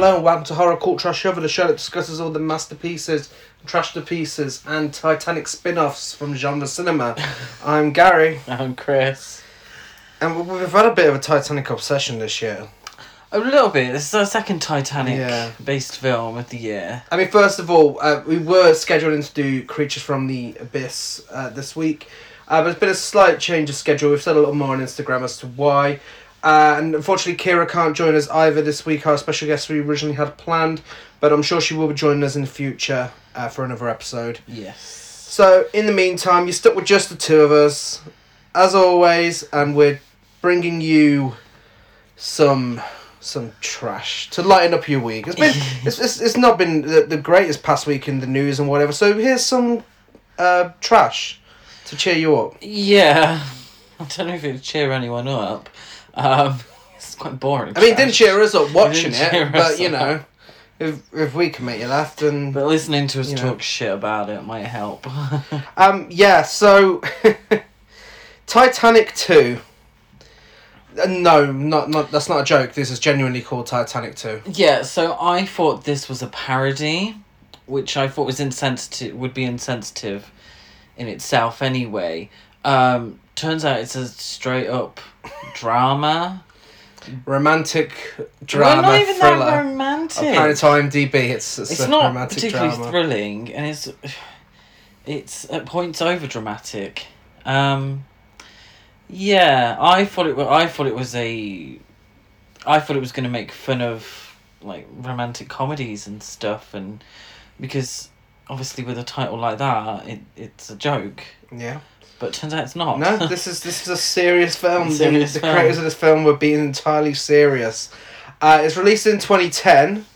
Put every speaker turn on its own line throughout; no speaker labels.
Hello and welcome to Horror Cult Trash Over, the show that discusses all the masterpieces, trash to pieces, and Titanic spin offs from genre cinema. I'm Gary,
I'm Chris.
and we- we've had a bit of a Titanic obsession this year.
A little bit. This is our second Titanic
Yeah.
based film of the year.
I mean, first of all, uh, we were scheduling to do Creatures from the Abyss uh, this week, uh, but it's been a slight change of schedule. We've said a little more on Instagram as to why. Uh, and unfortunately, Kira can't join us either this week, our special guest we originally had planned, but I'm sure she will be joining us in the future uh, for another episode.
Yes.
So, in the meantime, you're stuck with just the two of us, as always, and we're bringing you some some trash to lighten up your week. It's been it's, it's, it's not been the, the greatest past week in the news and whatever. So here's some uh, trash to cheer you up.
Yeah. I don't know if it'd cheer anyone up. Um, it's quite boring.
I mean, it didn't cheer us up watching
didn't
it, but you
up.
know, if if we can make you laugh, then
But listening to us
You know.
talk shit about it might help.
Um, yeah, so Titanic 2. Uh, no, not not that's not a joke. This is genuinely called Titanic 2.
yeah, so I thought this was a parody, which I thought was insensitive, would be insensitive in itself anyway. Um, turns out it's a straight up drama.
Romantic
well,
drama
not even
thriller.
that romantic.
Apparently to IMDb, it's, it's,
it's
a
not particularly
drama.
thrilling and it's it's at points over dramatic um yeah i thought it was i thought it was a i thought it was going to make fun of like romantic comedies and stuff and because obviously with a title like that it, it's a joke
yeah.
But turns out it's not
No, this is this is a serious film.
Serious
the, the
film.
creators of this film were being entirely serious. Uh, it's released in 2010,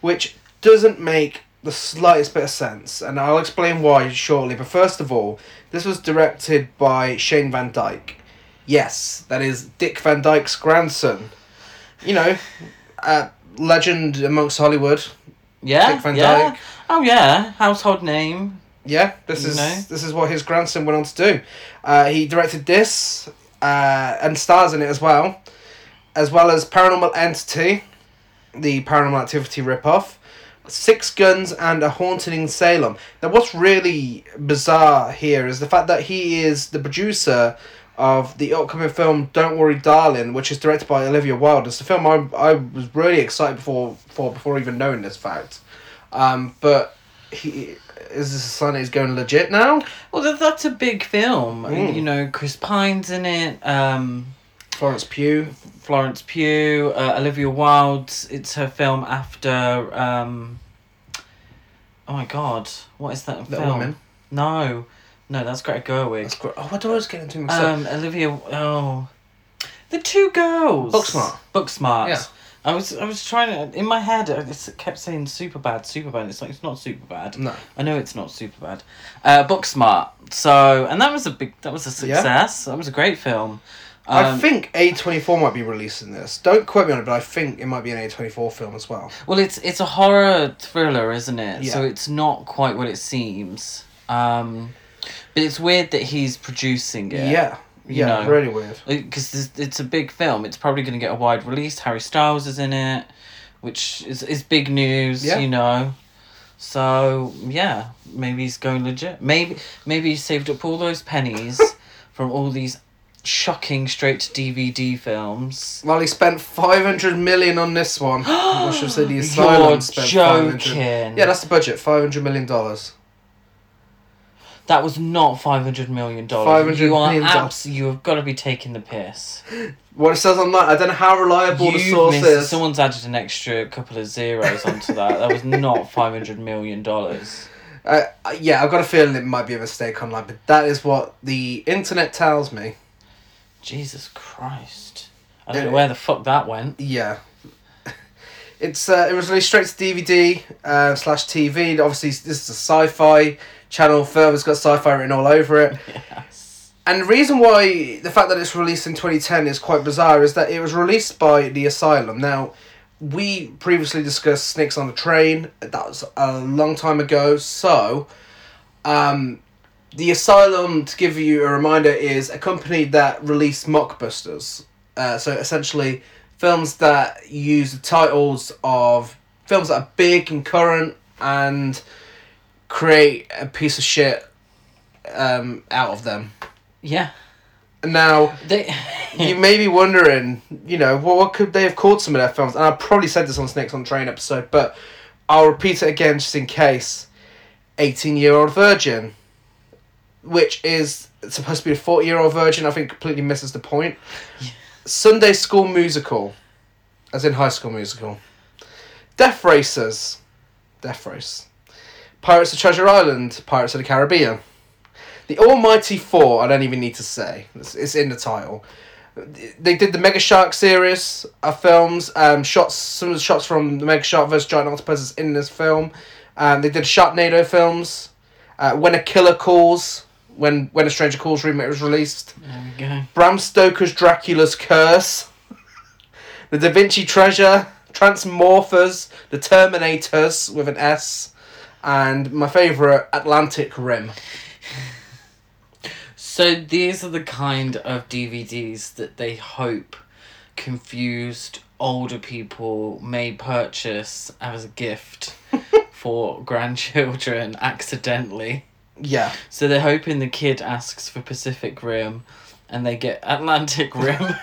which doesn't make the slightest bit of sense, and I'll explain why shortly. But first of all, this was directed by Shane Van Dyke. Yes, that is Dick Van Dyke's grandson. You know, uh, legend amongst Hollywood.
yeah
Dick Van
yeah
Dyke.
oh yeah household name
Yeah, this
You
is
know?
this is what his grandson went on to do. Uh, he directed this uh, and stars in it as well, as well as Paranormal Entity, the Paranormal Activity ripoff, Six Guns, and A Haunting in Salem. Now, what's really bizarre here is the fact that he is the producer of the upcoming film Don't Worry Darling, which is directed by Olivia Wilde. It's a film I, I was really excited for, for before even knowing this fact. Um, but he is this a sign that he's going legit now?
well that, that's a big film
Mm.
you know chris pine's in it um
Florence Pugh.
Florence Pugh, uh, Olivia Wilde. It's her film after. Um, oh my god, what is that
Little
film?
Women.
No, no, that's Greta Gerwig.
That's great. Oh, I do always get into mixed up.
Um, Olivia. Oh, the two girls.
Booksmart.
Booksmart.
Yeah.
I was I was trying to in my head. I just kept saying super bad, super bad. It's like it's not super bad.
No.
I know it's not super bad. Uh, Booksmart. So and that was a big that was a
Yeah.
success. That was a great film.
I
Um,
think A24 might be releasing this. Don't quote me on it, but I think it might be an A24 film as well.
Well, it's it's a horror thriller, isn't it?
Yeah.
So it's not quite what it seems. Um, but it's weird that he's producing it.
Yeah.
You
Yeah,
know.
really weird.
Because it's a big film. It's probably going to get a wide release. Harry Styles is in it, which is, is big news,
Yeah.
you know. So, yeah, maybe he's going legit. Maybe maybe he saved up all those pennies from all these shocking straight to DVD films.
Well, he spent 500 million on this one. I should say the Asylum
You're
spent 500
joking.
Yeah, that's the budget. $500 million.
That was not five hundred million dollars.
$500
You are abs- You have got to be taking the piss.
What it says online, I don't know how reliable the
You've
source
missed-
is.
Someone's added an extra couple of zeros onto that. That was not five hundred million dollars.
Uh, yeah, I've got a feeling it might be a mistake online, but that is what the internet tells me.
Jesus Christ! I don't know where the fuck that went.
Yeah. It's uh, it was released straight to DVD uh, slash TV. Obviously, this is a sci-fi channel film. It's got sci-fi written all over it.
Yes.
And the reason why the fact that it's released in 2010 is quite bizarre is that it was released by the Asylum. Now, we previously discussed Snakes on a Train. That was a long time ago. So, um, the Asylum, to give you a reminder, is a company that released mockbusters. Uh, so essentially, films that use the titles of films that are big and current and create a piece of shit um, out of them.
Yeah.
Now,
They.
you may be wondering, you know, well, what could they have called some of their films? And I probably said this on Snakes on Train episode, but I'll repeat it again just in case. 18 year old virgin, which is supposed to be a 40 year old virgin, I think completely misses the point. Sunday School Musical, as in High School Musical. Death Racers, Death Race. Pirates of Treasure Island, Pirates of the Caribbean. The Almighty Four, I don't even need to say. It's, it's in the title. They did the Mega Shark series of films. Um, shots, some of the shots from the Mega Shark vs. Giant Octopus is in this film. Um, they did Sharknado films. Uh, when a Killer Calls, when When a Stranger Calls remake was released.
There we go.
Bram Stoker's Dracula's Curse, The Da Vinci Treasure, Transmorphers, The Terminators with an S, and my favourite, Atlantic Rim.
So these are the kind of DVDs that they hope confused older people may purchase as a gift for grandchildren accidentally.
Yeah.
So they're hoping the kid asks for Pacific Rim and they get Atlantic Rim.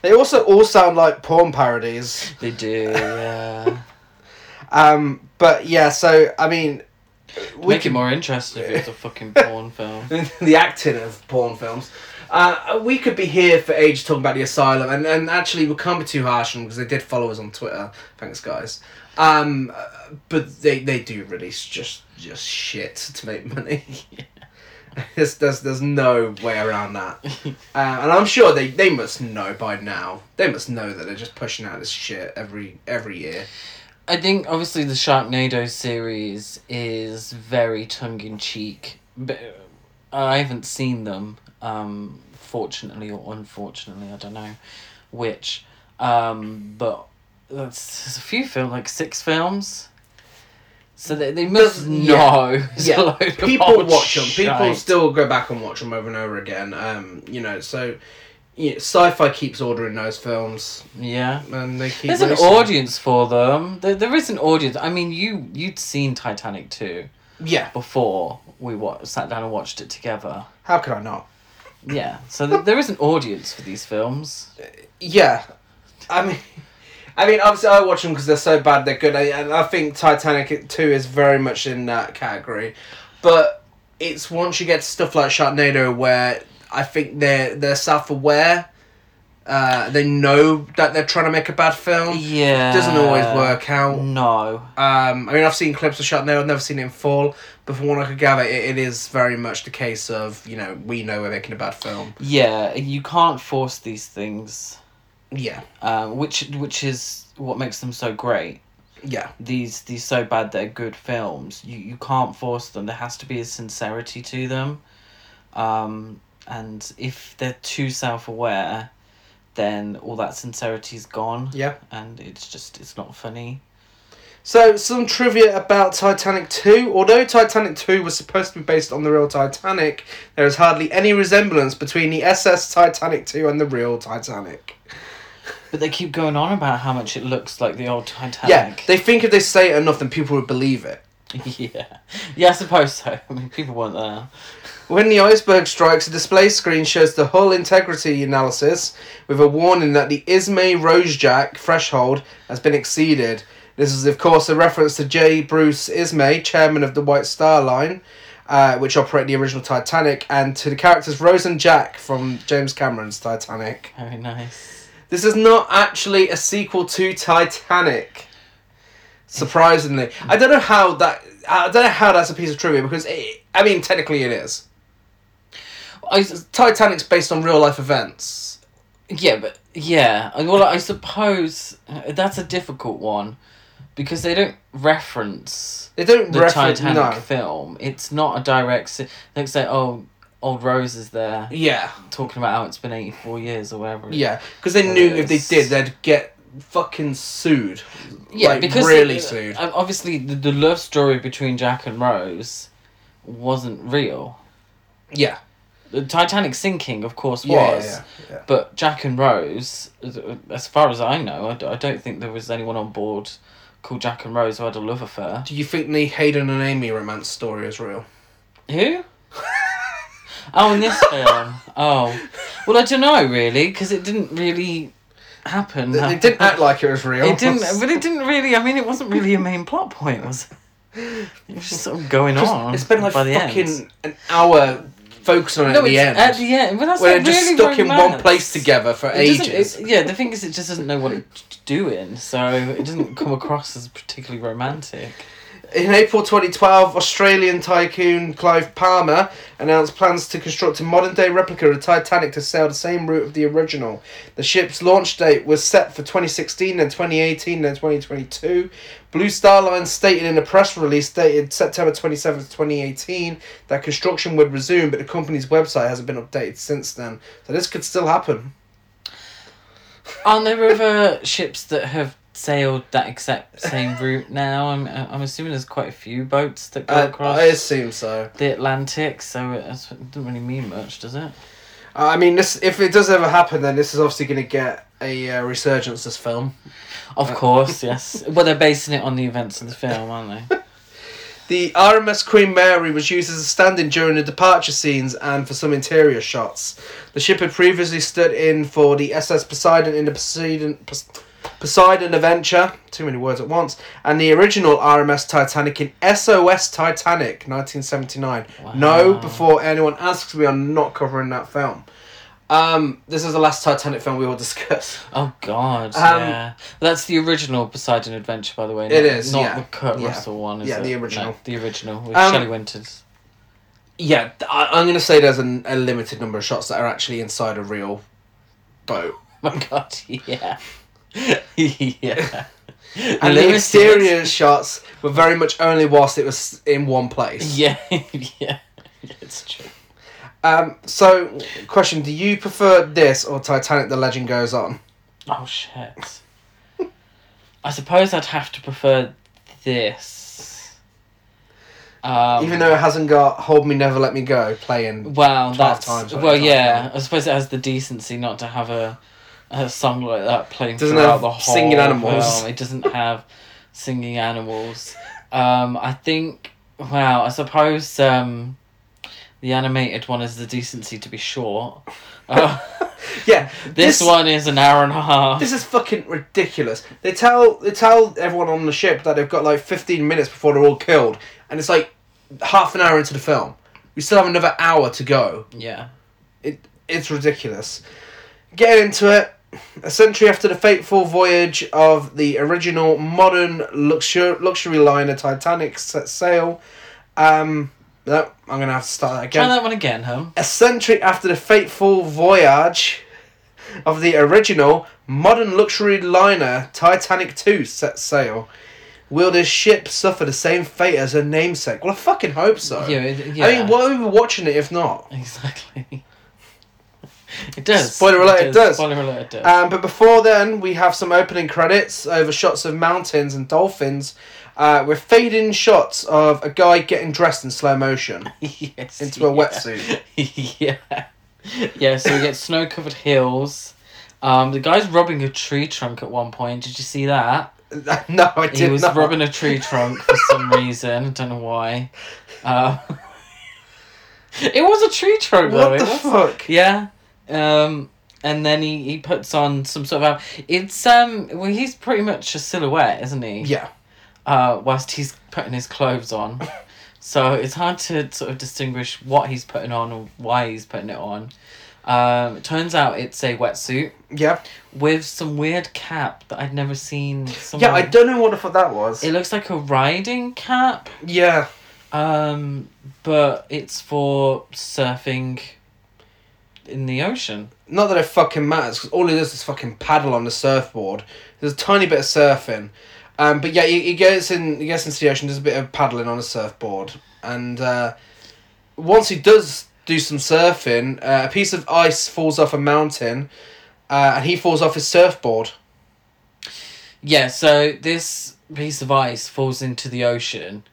They also all sound like porn parodies.
they do, yeah.
Um, but yeah, so, I mean. We
Make it more interesting if it's a fucking porn film.
the acting of porn films. Uh, we could be here for ages talking about the asylum, and, and actually we can't be too harsh on them because they did follow us on Twitter. Thanks, guys. Um, but they, they do release just just shit to make money. there's, there's there's no way around that, uh, and I'm sure they, they must know by now. They must know that they're just pushing out this shit every every year.
I think obviously the Sharknado series is very tongue in cheek, but I haven't seen them. Um, fortunately or unfortunately, I don't know which. Um, but that's there's a few film like six films. So they, they must know.
yeah. Yeah, people watch them. People still go back and watch them over and over again. Um, you know, so know, sci-fi keeps ordering those films,
Yeah.
and they keep.
There's an audience for them. There, there is an audience. I mean, you you'd seen Titanic too
Yeah,
before we wa- sat down and watched it together.
how could I not?
Yeah, so th- there is an audience for these films.
Uh, yeah, I mean, I mean, obviously I watch them because they're so bad they're good, I- and I think Titanic Two is very much in that category. But it's once you get to stuff like Sharknado where I think they're they're self aware. Uh, they know that they're trying to make a bad film.
Yeah,
Doesn't always work out.
No,
Um, I mean, I've seen clips of Sharknado. I've never seen it in full, but from what I could gather, it, it is very much the case of you know we know we're making a bad film.
yeah, you can't force these things,
Yeah,
um, which which is what makes them so great.
yeah,
These these so bad they're good films. You you can't force them. There has to be a sincerity to them, um, and if they're too self aware, then all that sincerity's gone,
yeah.
and it's just it's not funny.
So some trivia about Titanic Two. Although Titanic Two was supposed to be based on the real Titanic, there is hardly any resemblance between the SS Titanic Two and the real Titanic.
But they keep going on about how much it looks like the old Titanic.
Yeah, they think if they say it enough, then people would believe it.
yeah, yeah, I suppose so. I mean, people weren't there.
When the iceberg strikes, a display screen shows the hull integrity analysis with a warning that the Ismay Rosejack threshold has been exceeded. This is, of course, a reference to J. Bruce Ismay, chairman of the White Star Line, uh, which operated the original Titanic, and to the characters Rose and Jack from James Cameron's Titanic.
Very nice.
This is not actually a sequel to Titanic. Surprisingly, I don't know how that. I don't know how that's a piece of trivia because it, I mean technically it is.
I,
Titanic's based on real life events.
yeah, but yeah. Well, I suppose uh, that's a difficult one because they don't reference
They don't
the
reference
Titanic
no.
film. It's not a direct. They say, "Oh, old Rose is there,"
Yeah,
talking about how it's been eighty four years or whatever.
yeah, because they knew if they did, they'd get fucking sued.
yeah,
like,
because
really sued.
uh, Obviously, the, the love story between Jack and Rose wasn't real.
Yeah,
the Titanic sinking, of course, was.
Yeah, yeah, yeah.
But Jack and Rose, as- as far as I know, I don't think there was anyone on board called Jack and Rose who had a love affair.
Do you think the Hayden and Amy romance story is real?
Who? oh, in this film. Oh, well, I don't know really because it didn't really happen.
They, they didn't act like it was real.
It didn't, but it didn't really. I mean, it wasn't really a main plot point, was it? It was just sort of going on.
It's been like fucking
end.
an hour focusing on it
No,
at the end.
at the end. But that's
where
not
they're just stuck in one place together for
It
ages.
it- yeah, the thing is, it just doesn't know what it's doing, so it doesn't come across as particularly romantic.
In April 2012, Australian tycoon Clive Palmer announced plans to construct a modern day replica of the Titanic to sail the same route of the original. The ship's launch date was set for 2016, then 2018, then 2022. Blue Star Line stated in a press release dated September 27th, 2018, that construction would resume, but the company's website hasn't been updated since then. So this could still happen.
Aren't there other ships that have sailed that exact same route now? I'm I'm assuming there's quite a few boats that go
I,
across
I assume so.
the Atlantic, so it, it doesn't really mean much, does it?
Uh, I mean, this if it does ever happen, then this is obviously going to get a uh, resurgence. This film.
Of course, yes. Well, they're basing it on the events of the film, aren't they?
The RMS Queen Mary was used as a stand-in during the departure scenes and for some interior shots. The ship had previously stood in for the SS Poseidon in the Poseidon, Pos- Poseidon Adventure, too many words at once, and the original RMS Titanic in SOS Titanic, 1979. No, before anyone asks me, I'm not covering that film. Um, this is the last Titanic film we will discuss.
Oh God,
Um,
yeah. That's the original Poseidon Adventure, by the way.
It
not-
is,
not
yeah.
the Kurt
Yeah.
Russell one. Is
Yeah,
it?
the
No,
original.
the original with
Um,
Shelley Winters.
Yeah, I, I'm going to say there's an, a limited number of shots that are actually inside a real boat.
Oh my God, yeah, yeah.
And the exterior shots were very much only whilst it was in one place.
Yeah, yeah, it's true.
Um, so, question: Do you prefer this or Titanic: The Legend Goes On?
Oh shit. I suppose I'd have to prefer this. Um,
Even though it hasn't got "Hold Me, Never Let Me Go" playing.
Well,
12
that's
times
well, yeah.
does.
I suppose it has the decency not to have a a song like that playing
Doesn't
throughout
have
the whole
singing animals.
film. It doesn't have singing animals. Um, I think. Wow, I suppose um, the animated one is the decency to be short. Uh,
Yeah,
this, one is an hour and a half.
This is fucking ridiculous. They tell they tell everyone on the ship that they've got like 15 minutes before they're all killed, and it's like half an hour into the film. We still have another hour to go.
yeah.
It it's ridiculous. Getting into it, a century after the fateful voyage of the original modern luxury luxury liner Titanic set sail. Um, no, I'm gonna have to start that again.
Try that one again, home.
A century after the fateful voyage of the original modern luxury liner Titanic 2 set sail, will this ship suffer the same fate as her namesake? Well, I fucking hope so.
Yeah, it- yeah.
I mean, why are we watching it if not?
Exactly. It does.
Spoiler alert, it does.
Spoiler alert, it does.
Um, but before then, we have some opening credits over shots of mountains and dolphins, uh, with fading shots of a guy getting dressed in slow motion
yes,
into a
yeah.
wetsuit.
yeah. Yeah, so we get snow covered hills. Um, the guy's rubbing a tree trunk at one point. Did you see that?
no, I did He
was
not.
rubbing a tree trunk for some reason. I don't know why. Uh, it was a tree trunk, though.
What
it
the fuck?
Yeah. Um, and then he, he puts on some sort of. It's um. Well, he's pretty much a silhouette, isn't he?
Yeah.
uh, whilst he's putting his clothes on. so it's hard to sort of distinguish what he's putting on or why he's putting it on. Um, it turns out it's a wetsuit
Yeah.
with some weird cap that I'd never seen.
Yeah, I don't know what the fuck that was.
It looks like a riding cap,
yeah.
um, but it's for surfing in the ocean.
Not that it fucking matters, because all it is is fucking paddle on the surfboard. There's a tiny bit of surfing. Um, but yeah, he, he gets in. He gets into the ocean. Does a bit of paddling on a surfboard, and uh, once he does do some surfing, uh, a piece of ice falls off a mountain, uh, and he falls off his surfboard.
Yeah, so this piece of ice falls into the ocean.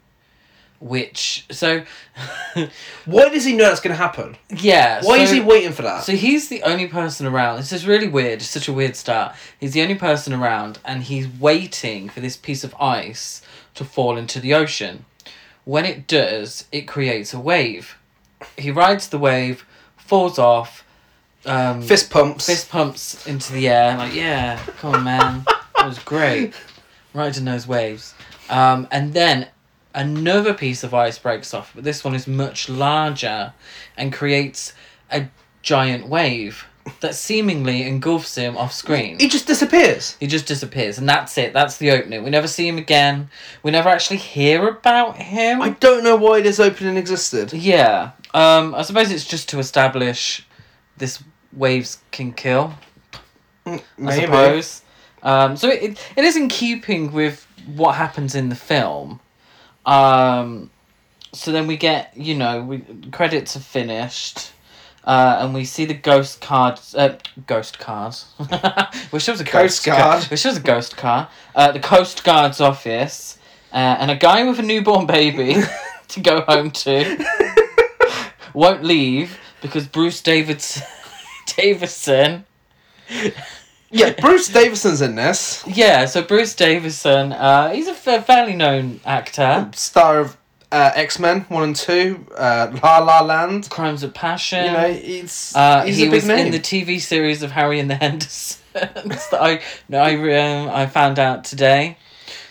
Which so
Why does he know that's going to happen?
yeah.
Why is he waiting for that?
So he's the only person around. This is really weird. It's such a weird start. He's the only person around, and he's waiting for this piece of ice to fall into the ocean. When it does, it creates a wave. He rides the wave, falls off, um,
Fist pumps.
fist pumps into the air, like, yeah, come on, man. That was great. Riding those waves. Um, and then another piece of ice breaks off, but this one is much larger and creates a giant wave that seemingly engulfs him off screen.
He just disappears.
He just disappears, and that's it. That's the opening. We never see him again. We never actually hear about him.
I don't know why this opening existed.
Yeah. Um, I suppose it's just to establish this waves can kill. I
Maybe.
suppose. Um, so it, it is in keeping with what happens in the film. Um, so then we get, you know, we credits are finished. Uh, and we see the ghost card, uh, ghost card. Wish it was a ghost
Guard.
Car. Wish it was a ghost car. Uh, the Coast Guard's office, uh, and a guy with a newborn baby to go home to won't leave because Bruce Davidson, Davison
Yeah, Bruce Davison's in this.
Yeah, so Bruce Davison, uh, he's a fairly known actor.
Star of uh, X Men 1 and 2, uh, La La Land.
Crimes of Passion.
You know, he's,
uh,
he's
he
a big
was
name.
in the TV series of Harry and the Hendersons that I no, I um, I found out today.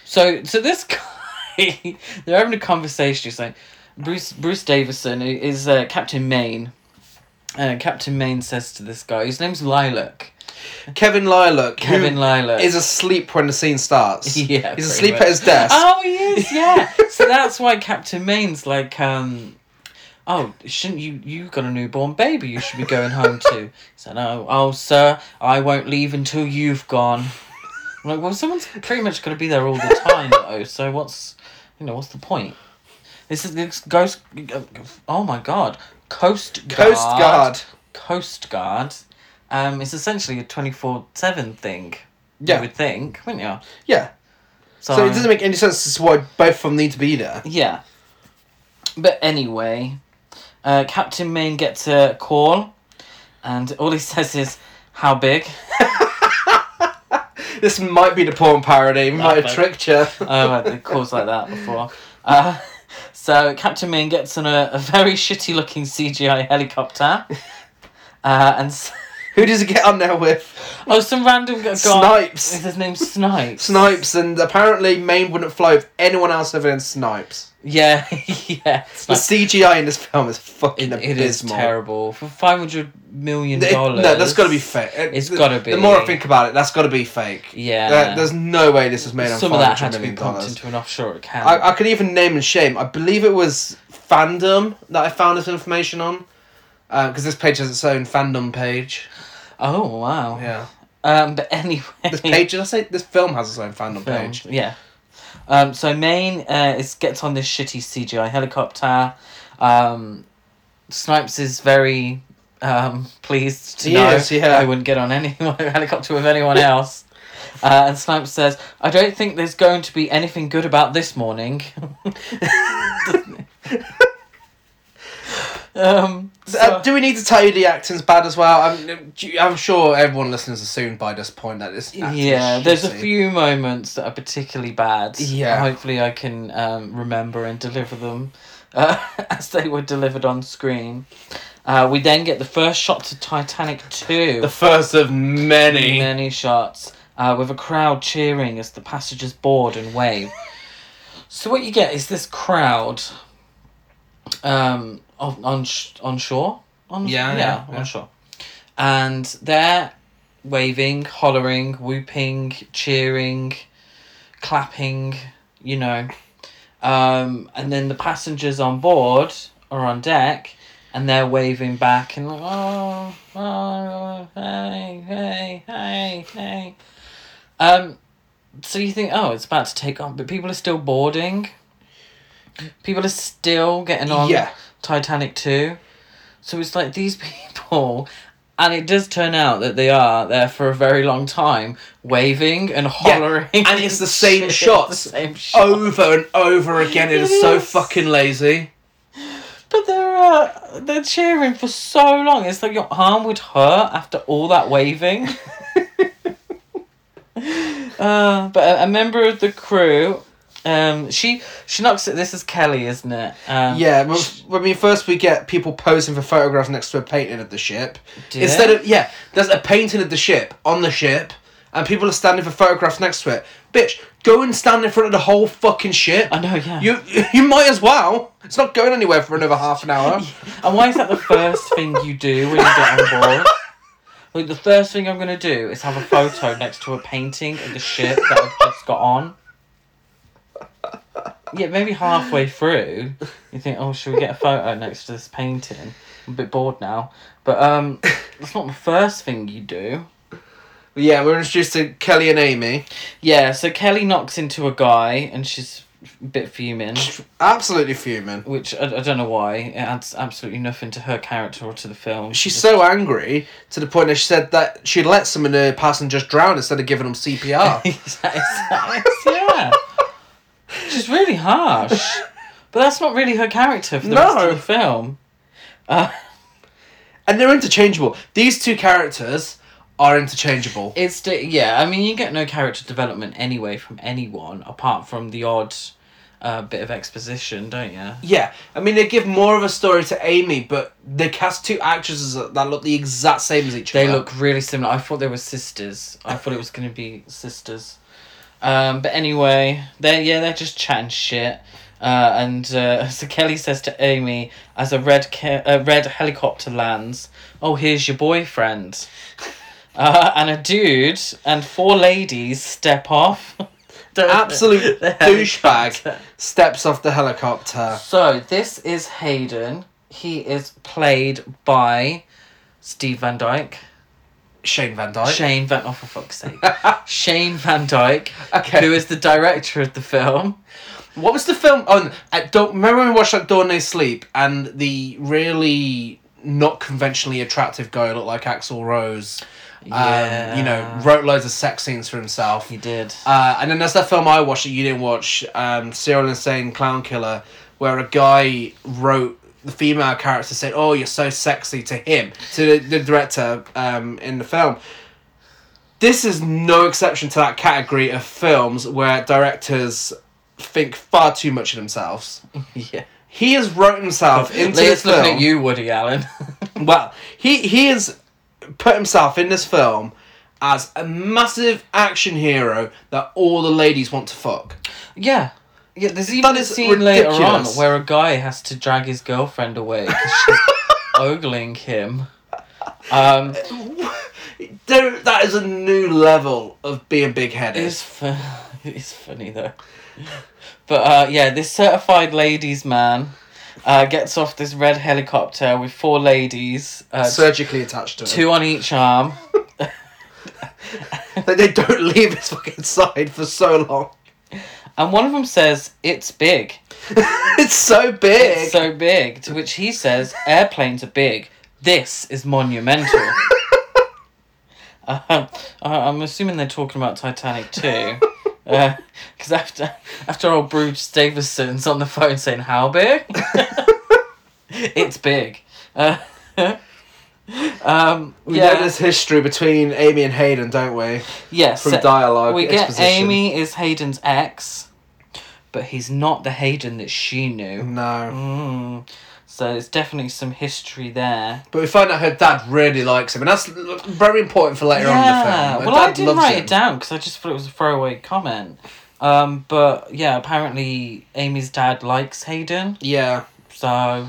So so this guy, they're having a conversation. He's like, Bruce Bruce Davison is uh, Captain Maine. Uh, Captain Maine says to this guy, his name's Lilac.
Kevin Lilac.
Kevin Lilac.
is asleep when the scene starts.
Yeah,
He's asleep
much.
at his desk.
Oh, he is, yeah. so that's why Captain Maine's like, um, oh, shouldn't you? You've got a newborn baby. You should be going home to. He said, oh, oh, sir, I won't leave until you've gone. I'm like, well, someone's pretty much going to be there all the time, though. So what's, you know, what's the point? This is this ghost. Oh my God, Coast Guard.
Coast Guard.
Coast Guard. Um, it's essentially a twenty four seven thing.
Yeah.
You would think, wouldn't you?
Yeah.
So,
So it doesn't make any sense as to why both of them need to be there.
Yeah. But anyway, uh, Captain Maine gets a call, and all he says is, "How big?"
This might be the porn parody. We might have tricked you.
Oh, I've had calls like that before. Uh, so Captain Maine gets on a, a very shitty looking CGI helicopter, uh, and s-
Who does he get on there with?
oh, some random guy.
Snipes.
Is his name Snipes?
Snipes, and apparently Maine wouldn't fly with anyone else other than Snipes.
Yeah, yeah.
The. CGI in this film is fucking
It, it is
abysmal.
terrible for five hundred million dollars.
no, that's got to be fake. It-
It's
the-
gotta be.
The more I think about it, that's got to be fake.
Yeah.
There- there's no way this was made on
Some of that had to be pumped
dollars.
into an offshore account.
I, I could even name and shame. I believe it was fandom that I found this information on. Because this page has its own fandom page.
oh wow.
Yeah.
Um, but anyway.
This page, did I say this film has its own fandom
film,
page?
Yeah. Um, so Maine uh, is gets on this shitty CGI helicopter. Um, Snipes is very um, pleased to
He
know
is, yeah.
I wouldn't get on any helicopter with anyone else. Uh, and Snipes says, "I don't think there's going to be anything good about this morning." um, so-
Uh, do we need to tell you the acting's bad as well? I'm, I'm sure everyone listening's assumed by this point that this. acting's
Yeah, there's a few moments that are particularly bad.
Yeah.
Hopefully, I can um, remember and deliver them uh, as they were delivered on screen. Uh, we then get the first shot to Titanic 2.
The first of many.
Many shots uh, with a crowd cheering as the passengers board and wave. so, what you get is this crowd um, on, on, sh- on shore. On,
Yeah, yeah, yeah.
on shore. And they're waving, hollering, whooping, cheering, clapping, you know. Um, and then the passengers on board are on deck and they're waving back and like, oh, oh, hey, hey, hey, hey. Um, so you think, oh, it's about to take on, but people are still boarding. People are still getting on
Yeah.
Titanic 2. So it's like these people And it does turn out that they are there for a very long time, waving and hollering.
and it's the same
shit,
shots
The same shot.
Over and over again. It is so fucking lazy.
But they're uh, they're cheering for so long. It's like your arm would hurt after all that waving. uh, but a, a member of the crew, um, she she knocks it. This is Kelly, isn't it? Um,
Yeah, but, I mean, first we get people posing for photographs next to a painting of the ship. Instead
they?
of yeah, there's a painting of the ship on the ship, and people are standing for photographs next to it. Bitch, go and stand in front of the whole fucking ship.
I know. Yeah.
You you might as well. It's not going anywhere for another half an hour.
And why is that the first thing you do when you get on board? Like the first thing I'm gonna do is have a photo next to a painting of the ship that I've just got on. Yeah, maybe halfway through, you think, "Oh, should we get a photo next to this painting?" I'm a bit bored now, but um, that's not the first thing you do.
Yeah, we're introduced to Kelly and Amy.
Yeah, so Kelly knocks into a guy, and she's a bit fuming.
Absolutely fuming.
Which I, I don't know why. It adds absolutely nothing to her character or to the film.
She's
Just-
so angry to the point that she said that she'd let some of the passengers drown instead of giving them CPR.
yeah. She's really harsh. But that's not really her character for the rest of the film. Uh,
and they're interchangeable. These two characters are interchangeable.
it's the, yeah, I mean you get no character development anyway from anyone apart from the odd uh, bit of exposition, don't you?
Yeah, I mean they give more of a story to Amy, but they cast two actresses that look the exact same as each other.
They
other.
look really similar. I thought they were sisters. I thought it was going to be sisters. Um, but anyway, they yeah they're just chatting shit. Uh, and uh, so Kelly says to Amy as a red ca- a red helicopter lands, "Oh, here's your boyfriend." Uh, and a dude and four ladies step off. The-
Absolute
the
douchebag steps off the helicopter.
So this is Hayden. He is played by Steve Van Dyke.
Shane Van Dyke.
Shane Van. Oh, for fuck's sake. Shane Van Dyke,
Okay.
who is the director of the film.
What was the film on? I don't remember when we watched that Dawn They Sleep and the really not conventionally attractive guy who looked like Axl Rose. Um, you know, wrote loads of sex scenes for himself.
He did.
Uh, and then there's that film I watched that you didn't watch, um, Serial Insane Clown Killer, where a guy wrote the female character said, "Oh, you're so sexy" to him, to the, the director um, in the film. This is no exception to that category of films where directors think far too much of themselves.
yeah.
He has wrote himself into this film.
at you, Woody Allen.
Well, he he has put himself in this film as a massive action hero that all the ladies want to fuck.
yeah. Yeah, there's even
That
a scene later on where a guy has to drag his girlfriend away because she's ogling him. Um,
There, that is a new level of being big headed.
it's, fu- it's funny though. But uh, yeah, this certified ladies man uh, gets off this red helicopter with four ladies, uh,
Surgically attached to him.
two on each arm.
Like, they don't leave his fucking side for so long.
And one of them says, It's big.
it's so big.
It's so big. To which he says, Airplanes are big. This is monumental. um, I- I'm assuming they're talking about Titanic too. Because after after old Bruce Davison's on the phone saying, How big? it's big. Uh, um,
we
yeah.
know there's history between Amy and Hayden, don't we?
Yes.
From dialogue,
We get
exposition.
Amy is Hayden's ex, but he's not the Hayden that she knew.
No.
Mm. So there's definitely some history there.
But we find out her dad really likes him, and that's very important for later on in the film. Her
well, I didn't write
him.
it down because I just thought it was a throwaway comment. Um, but yeah, apparently Amy's dad likes Hayden,
Yeah.
so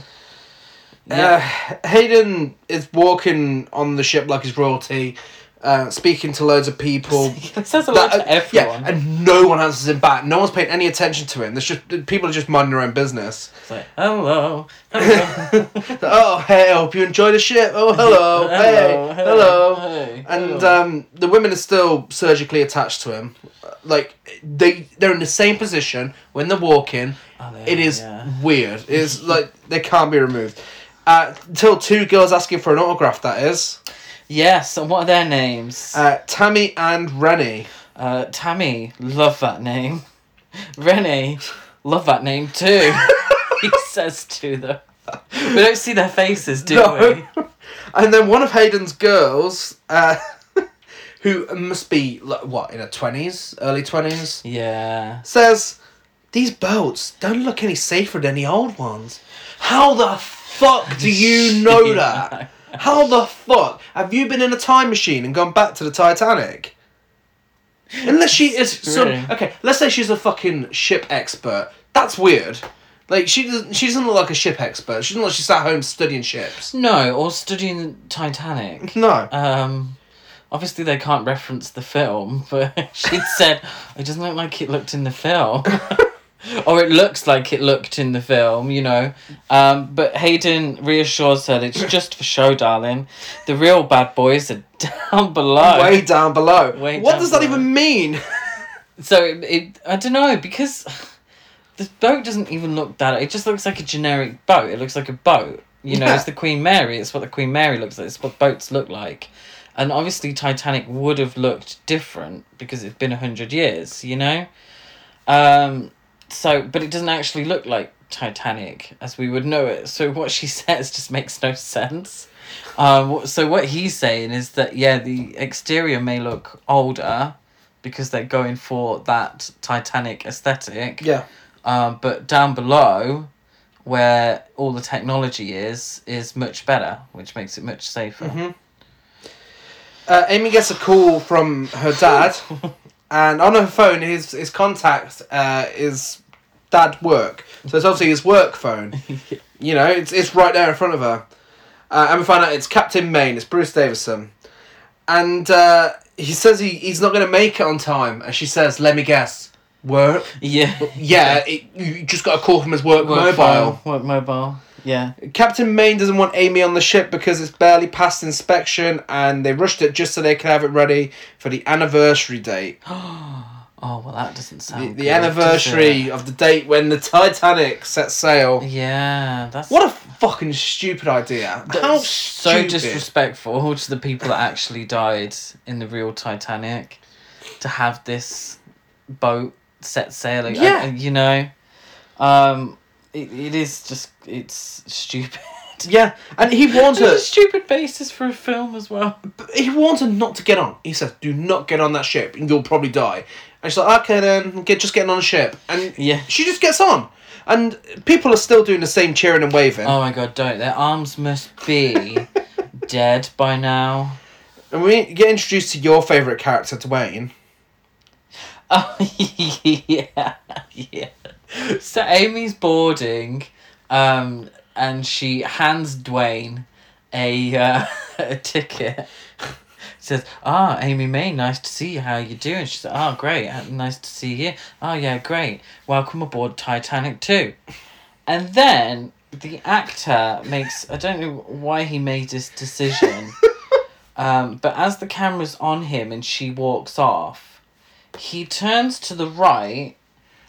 Uh, Hayden is walking on the ship like he's royalty, uh, speaking to loads of people.
he says a lot
That-
to everyone.
Yeah, and no one answers him back. No one's paying any attention to him. There's just people are just minding their own business.
It's like, hello, hello,
oh, hey, I hope you enjoy the ship. Oh, hello, hey, hello.
hey,
And
hello.
um, the women are still surgically attached to him. Like they, they're in the same position when they're walking.
Oh, they
It
are,
is
yeah.
weird. It's like they can't be removed. Uh, until two girls asking for an autograph. That is.
Yes, and what are their names?
Uh, Tammy and Rennie.
Uh, Tammy, love that name. Rennie, love that name too. he says to them. We don't see their faces, do we?
and then one of Hayden's girls, uh, who must be what in her twenties, early twenties,
Yeah.
says, "These boats don't look any safer than the old ones." How the fuck do you know that? How the fuck have you been in a time machine and gone back to the Titanic? Unless she is some okay, let's say she's a fucking ship expert. That's weird. Like she doesn't, she doesn't look like a ship expert. She doesn't look like she sat home studying ships.
No, or studying Titanic.
No.
Um, obviously they can't reference the film, but she'd said it doesn't look like it looked in the film, or it looks like it looked in the film, you know. Um, but Hayden reassures her that it's just for show, darling. The real bad boys are down below.
Way down below.
Way
what
down
does that even mean?
So it, it, I don't know because the boat doesn't even look that. It just looks like a generic boat. It looks like a boat. You know,
Yeah.
it's the Queen Mary. It's what the Queen Mary looks like. It's what boats look like. And obviously, Titanic would have looked different because it's been a hundred years. You know, um, so but it doesn't actually look like Titanic as we would know it. So what she says just makes no sense. Um, so what he's saying is that yeah, the exterior may look older because they're going for that Titanic aesthetic.
Yeah.
Um, but down below, where all the technology is, is much better, which makes it much safer.
Mhm. Uh, Amy gets a call from her dad, and on her phone, his his contact uh, is dad work. So it's obviously his work phone. You know, it's it's right there in front of her, uh, and we find out it's Captain Maine. It's Bruce Davison, and uh, he says he, he's not going to make it on time, and she says, "Let me guess, work."
Yeah.
Yeah, it, you just got a call from his work,
Work
mobile.
phone, Work mobile. Yeah.
Captain Maine doesn't want Amy on the ship because it's barely passed inspection, and they rushed it just so they could have it ready for the anniversary date.
Oh well, that doesn't sound.
the
good,
anniversary of the date when the Titanic set sail.
Yeah, that's
What a fucking stupid idea! How
so
stupid.
disrespectful to the people that actually died in the real Titanic to have this boat set sailing.
Yeah.
and, you know, um, it, it is just it's stupid.
Yeah, and he warns
It's
her.
a stupid basis for a film as well.
He warns her not to get on. He says, "Do not get on that ship, and you'll probably die." And she's like, "Okay, then, get just getting on a ship." And
Yeah.
she just gets on, and people are still doing the same cheering and waving.
Oh my god, don't their arms must be dead by now.
And we get introduced to your favourite character, Dwayne.
Oh yeah, yeah. So Amy's boarding, um, and she hands Dwayne a uh, a ticket. Says, "Ah, Amy May, nice to see you. How you doing?" She said, "Ah, great. uh, Nice to see you. Oh yeah, great. Welcome aboard Titanic too." And then the actor makes I don't know why he made this decision. um, but as the camera's on him and she walks off, he turns to the right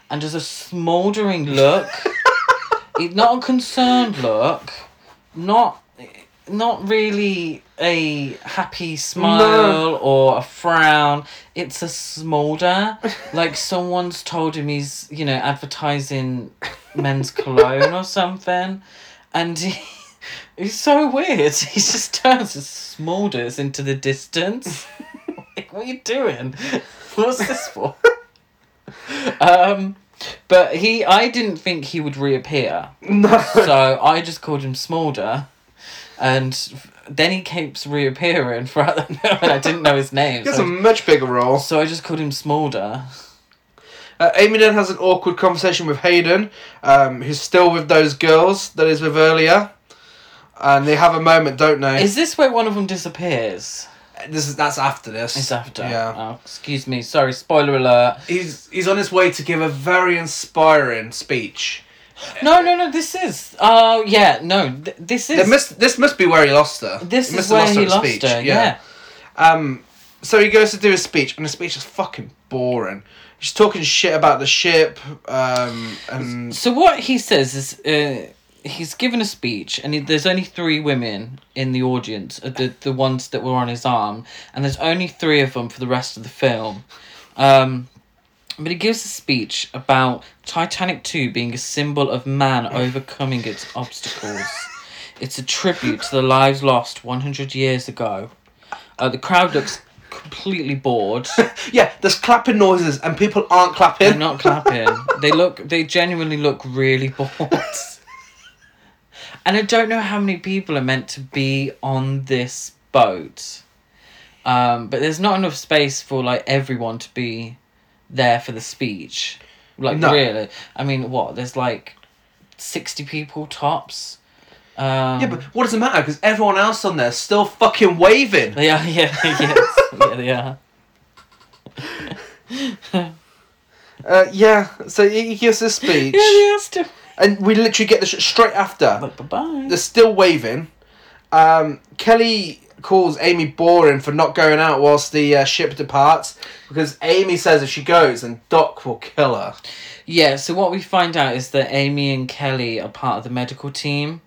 and does a smouldering look. It- not a concerned look, not not really a happy smile or a frown. It's a smolder, like someone's told him he's you know advertising men's cologne or something, and he. He's so weird. He just turns and smolders into the distance. like, what are you doing? What's this for? um, but he, I didn't think he would reappear,
No.
so I just called him Smolder, and then he keeps reappearing throughout the film, and I didn't know his name.
He has
So,
a much bigger role.
so I just called him Smolder.
Uh, Amy then has an awkward conversation with Hayden, um, who's still with those girls that is with earlier. And they have a moment, don't they?
Is this where one of them disappears?
This is that's after this.
It's after.
Yeah.
Oh, excuse me. Sorry. Spoiler alert.
He's he's on his way to give a very inspiring speech.
No, no, no. This is. Oh, yeah. No. Th- this is.
There must, this must be where he lost her.
this
He
is where
her
he lost
speech,
her. Yeah.
Um, so he goes to do his speech, and the speech is fucking boring. He's talking shit about the ship, um, and
So what he says is, uh, he's given a speech, and he, there's only three women in the audience, uh, the the ones that were on his arm, and there's only three of them for the rest of the film. Um, but he gives a speech about Titanic 2 being a symbol of man overcoming its obstacles. It's a tribute to the lives lost 100 years ago. Uh, the crowd looks completely bored.
Yeah, there's clapping noises and people aren't clapping.
They're not clapping. they look. They genuinely look really bored. And I don't know how many people are meant to be on this boat. Um, but there's not enough space for like everyone to be there for the speech. Like
No.
really, I mean, what? There's like sixty people tops. Um,
Yeah, but what does it matter? Because everyone else on there's still fucking waving.
they are. Yeah, yes, yeah, they are.
Uh, yeah, so he he gives this speech,
Yeah, they are still.
And we literally get the sh- straight after.
Like, bye bye.
They're still waving. Um, Kelly calls Amy boring for not going out whilst the uh, ship departs because Amy says if she goes, then Doc will kill her.
Yeah, so what we find out is that Amy and Kelly are part of the medical team.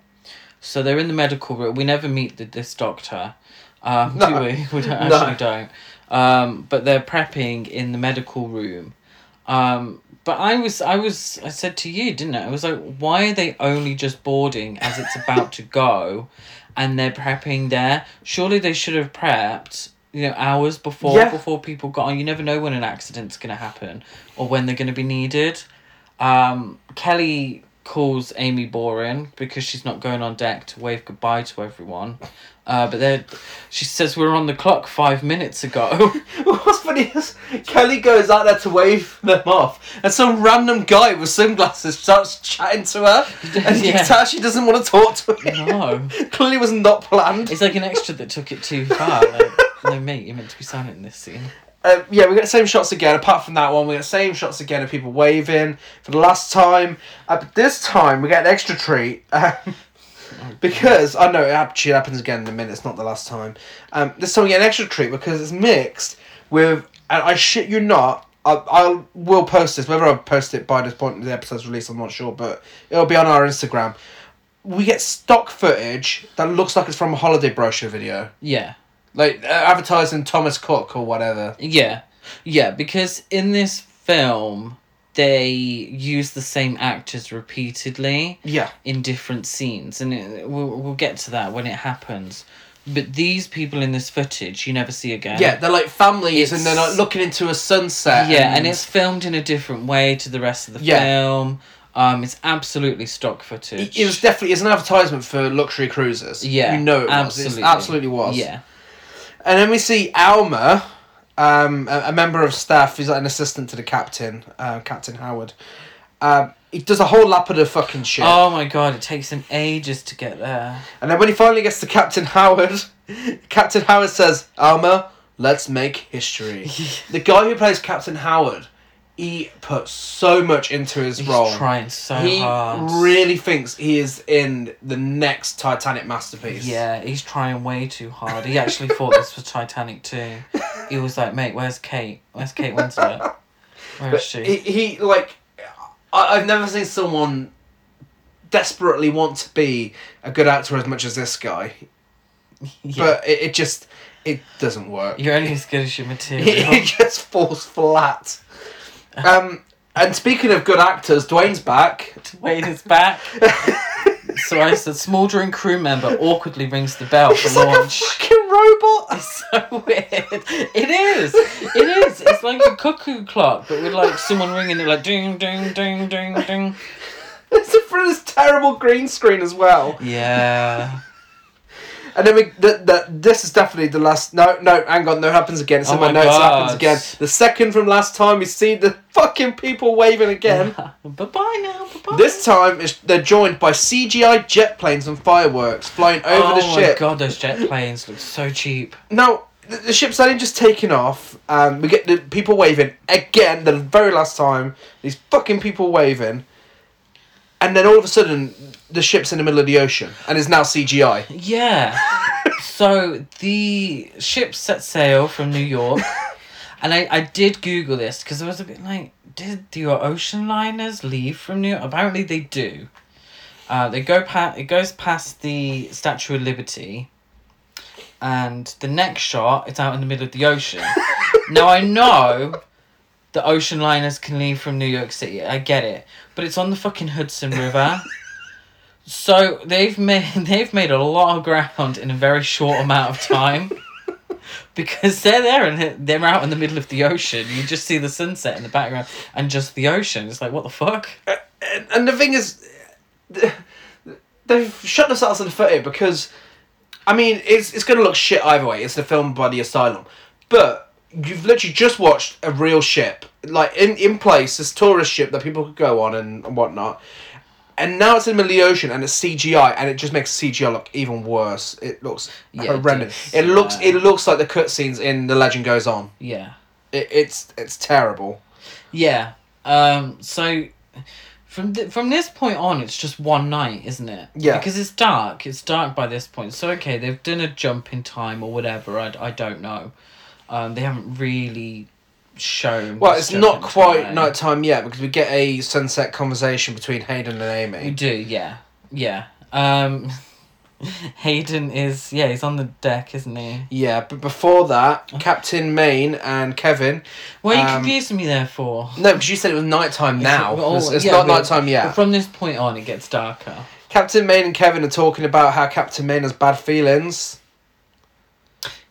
So they're in the medical room. We never meet the, this doctor, um,
No.
do we? We don't,
No.
actually don't. Um, but they're prepping in the medical room. Um, but I was, I was, I said to you, didn't I? I was like, why are they only just boarding as it's about to go, and they're prepping there? Surely they should have prepped, you know, hours before
Yeah.
before people got on. You never know when an accident's gonna happen or when they're gonna be needed. Um, Kelly calls Amy boring because she's not going on deck to wave goodbye to everyone. Uh, but then she says we're on the clock five minutes ago.
What's funny is Kelly goes out there to wave them off, and some random guy with sunglasses starts chatting to her, and you
Yeah.
can tell she doesn't want to talk to him.
no,
Clearly was not planned.
it's like an extra that took it too far. Like, no, mate, you're meant to be silent in this scene.
Uh, yeah, we get the same shots again. Apart from that one, we get the same shots again of people waving for the last time. Uh, but this time, we get an extra treat. Um, because, I know, it actually happens again in a minute. It's not the last time. Um, this time, we get an extra treat because it's mixed with, and I shit you not, I, I will post this. Whether I post it by this point in the episode's release, I'm not sure, but it'll be on our Instagram. We get stock footage that looks like it's from a holiday brochure video.
Yeah,
Like, uh, advertising Thomas Cook or whatever.
yeah, yeah. Because in this film, they use the same actors repeatedly.
Yeah.
in different scenes, and it, we'll we'll get to that when it happens. But these people in this footage, you never see again.
Yeah, they're like families, and they're
It's-
like looking into a sunset.
yeah, and it's filmed in a different way to the rest of the
Yeah.
film. Um, it's absolutely stock footage.
it was definitely it's an advertisement for luxury cruises.
yeah,
you know it
absolutely,
was. It absolutely was.
Yeah,
and then we see Alma, um, a, a member of staff. He's like an assistant to the captain, uh, Captain Howard. Um, he does a whole lap of the fucking shit,
Oh my god, it takes him ages to get there.
and then when he finally gets to Captain Howard, Captain Howard says, "Alma, let's make history." the guy who plays Captain Howard, he puts so much into his role.
He's
role.
trying so hard.
he
hard.
really thinks he is in the next Titanic masterpiece.
Yeah, he's trying way too hard. He actually thought this was Titanic too. He was like, "Mate, where's Kate? Where's Kate Winslet? Where
But
is she?"
he, he like, I, I've never seen someone desperately want to be a good actor as much as this guy.
Yeah.
But it, it just it doesn't work.
You're only as good as your material.
it, just falls flat. Um, and speaking of good actors, Dwayne's back.
Wayne is back. so I said, smouldering crew member awkwardly rings the bell
He's
for
like a
launch.
fucking robot.
It's so weird. It is. It is. It's like a cuckoo clock, but with like someone ringing it, like ding, ding, ding, ding, ding.
It's in front of this terrible green screen as well.
Yeah.
And then we, the, the, this is definitely the last. No, no, hang on, no, happens again. It's
Oh
in my,
my
notes. It happens again. The second from last time, we see the fucking people waving again.
bye bye now. Bye bye.
This time, it's, they're joined by CGI jet planes and fireworks flying over
oh
the ship.
Oh my god, those jet planes look so cheap.
Now, the, the ship's only just taking off. Um, we get the people waving again. The very last time, these fucking people waving, and then all of a sudden, the ship's in the middle of the ocean and is now CGI.
Yeah. so the ship set sail from New York, and I, I did Google this because I was a bit like, did your ocean liners leave from New York? Apparently they do. Uh, they go past. It goes past the Statue of Liberty, and the next shot, it's out in the middle of the ocean. now I know the ocean liners can leave from New York City. I get it, but it's on the fucking Hudson River. So they've made they've made a lot of ground in a very short amount of time. Because they're there and they're out in the middle of the ocean. You just see the sunset in the background and just the ocean. It's like what the fuck?
Uh, and, and the thing is, they've shot themselves in the foot here because, I mean, it's it's going to look shit either way. It's the film by the Asylum, but you've literally just watched a real ship, like in in place, this tourist ship that people could go on and, and whatnot. And now it's in the middle of the ocean and it's CGI and it just makes CGI look even worse. It looks
Yeah,
horrendous.
does,
It, looks
yeah.
it looks like the cutscenes in The Legend Goes On.
Yeah.
It, it's it's terrible.
Yeah. Um. So, from th- from this point on, it's just one night, isn't it?
Yeah.
Because it's dark. It's dark by this point. So okay, they've done a jump in time or whatever. I, I don't know. Um. They haven't really shown.
Well, it's not quite
time.
night time yet because we get a sunset conversation between Hayden and Amy.
We do. Yeah. Yeah. Um. Hayden is yeah he's on the deck isn't he?
Yeah, but before that, Captain Maine and Kevin.
What are you
Um,
confusing me there for?
No, because you said it was nighttime now.
Oh,
it's it's
yeah,
not nighttime
But
yet.
from this point on, it gets darker.
Captain Maine and Kevin are talking about how Captain Maine has bad feelings.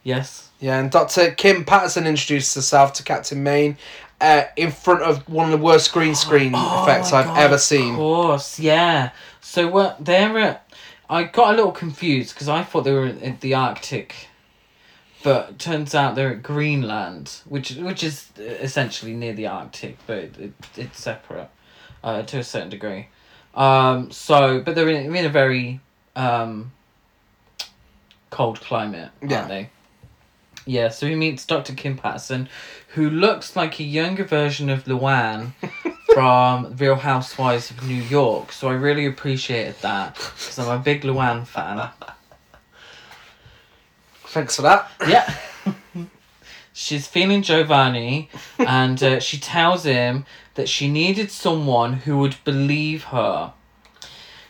Yes.
Yeah, and Dr. Kim Patterson introduced herself to Captain Maine uh, in front of one of the worst green screen
Oh
effects
my
I've
God,
ever
Of
seen.
course, yeah. So what they're at, I got a little confused because I thought they were in the Arctic, but turns out they're at Greenland, which which is essentially near the Arctic, but it, it, it's separate, uh, to a certain degree. Um. So, but they're in, in a very um. Cold climate, aren't
Yeah.
they? Yeah. So he meets Doctor Kim Patterson, who looks like a younger version of Luann from Real Housewives of New York. So I really appreciated that because I'm a big Luann fan.
Thanks for that.
Yeah. She's feeling Giovanni and uh, she tells him that she needed someone who would believe her.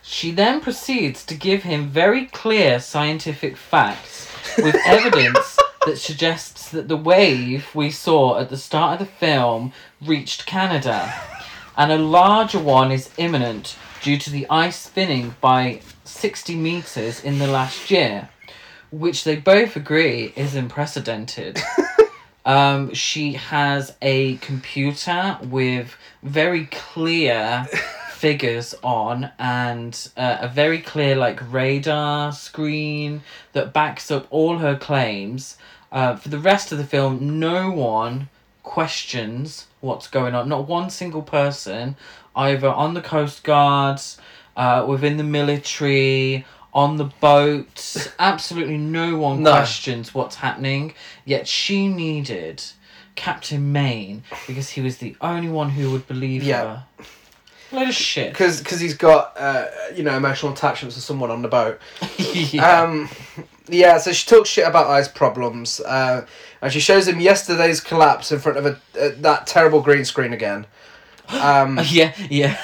She then proceeds to give him very clear scientific facts with evidence that suggests that the wave we saw at the start of the film reached Canada, and a larger one is imminent due to the ice thinning by 60 metres in the last year, which they both agree is unprecedented. Um, she has a computer with very clear figures on and uh, a very clear like radar screen that backs up all her claims. Uh, for the rest of the film, no one questions what's going on. Not one single person, either on the Coast Guards, uh, within the military, on the boat. Absolutely no one
No.
questions what's happening. Yet she needed Captain Maine because he was the only one who would believe
Yeah.
her. Load of shit.
Because cause he's got, uh, you know, emotional attachments to someone on the boat.
yeah.
Um, yeah, so she talks shit about ice problems, uh, and she shows him yesterday's collapse in front of a, uh, that terrible green screen again. Um,
yeah, yeah.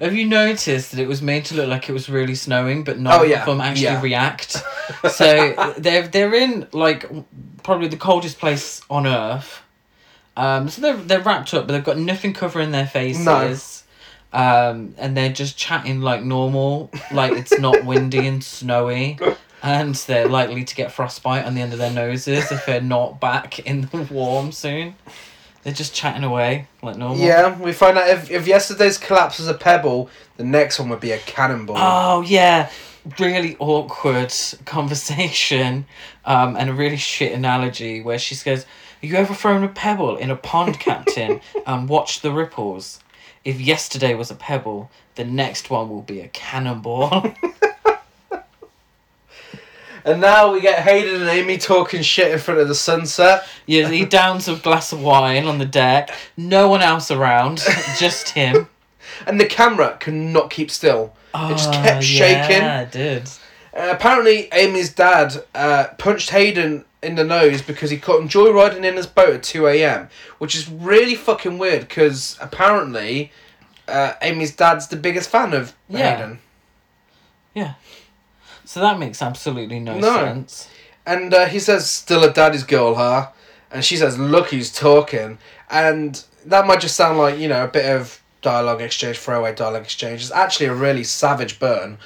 Have you noticed that it was made to look like it was really snowing, but none
Oh, yeah,
of them actually
yeah.
react? so they're they're in like probably the coldest place on Earth. Um, so they're they're wrapped up, but they've got nothing covering their faces. Um, and they're just chatting like normal, like it's not windy and snowy. And they're likely to get frostbite on the end of their noses if they're not back in the warm soon. They're just chatting away like normal.
yeah, we find out if, if yesterday's collapse was a pebble, the next one would be a cannonball.
Oh yeah, really awkward conversation, um, and a really shit analogy where she goes, "Have you ever thrown a pebble in a pond, Captain, and watched the ripples? If yesterday was a pebble, the next one will be a cannonball."
And now we get Hayden and Amy talking shit in front of the sunset.
yeah, he downs a glass of wine on the deck. No one else around, just him.
And the camera cannot keep still. It just
Oh,
kept shaking.
Yeah, it did.
Uh, apparently, Amy's dad uh, punched Hayden in the nose because he caught him joyriding in his boat at 2 a.m., which is really fucking weird because apparently uh, Amy's dad's the biggest fan of
Yeah.
Hayden.
Yeah. So that makes absolutely no,
No.
sense.
And uh, he says, "Still a daddy's girl, huh?" And she says, "Look, who's talking." And that might just sound like you know a bit of dialogue exchange, throwaway dialogue exchange. It's actually a really savage burn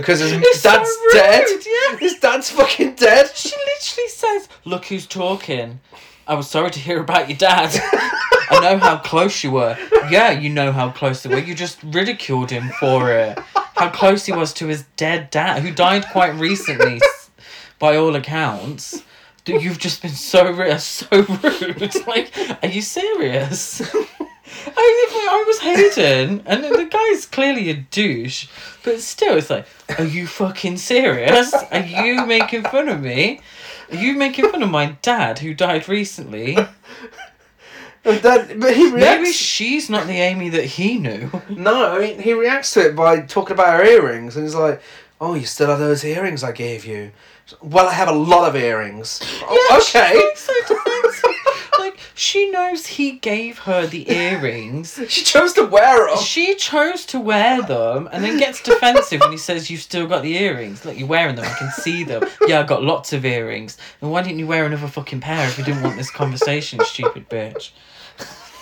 because his
It's so
dad's
rude,
dead.
yeah.
His dad's fucking dead.
She literally says, "Look who's talking." I was sorry to hear about your dad. I know how close you were. Yeah, you know how close they were. You just ridiculed him for it. How close he was to his dead dad, who died quite recently, by all accounts. Dude, You've just been so ru- so rude. Like, are you serious? I, I was Hayden, and the guy's clearly a douche, but still, it's like, are you fucking serious? Are you making fun of me? Are you making fun of my dad who died recently?
Then, but he reacts.
Maybe she's not the Amy that he knew.
No, I mean he reacts to it by talking about her earrings, and he's like, "Oh, you still have those earrings I gave you." Well, I have a lot of earrings. "Oh, okay.
She's so defensive. like she knows he gave her the earrings.
She chose to wear them.
She chose to wear them and then gets defensive when he says you've still got the earrings. Look, you're wearing them, I can see them. Yeah, I got lots of earrings. And why didn't you wear another fucking pair if you didn't want this conversation, stupid bitch?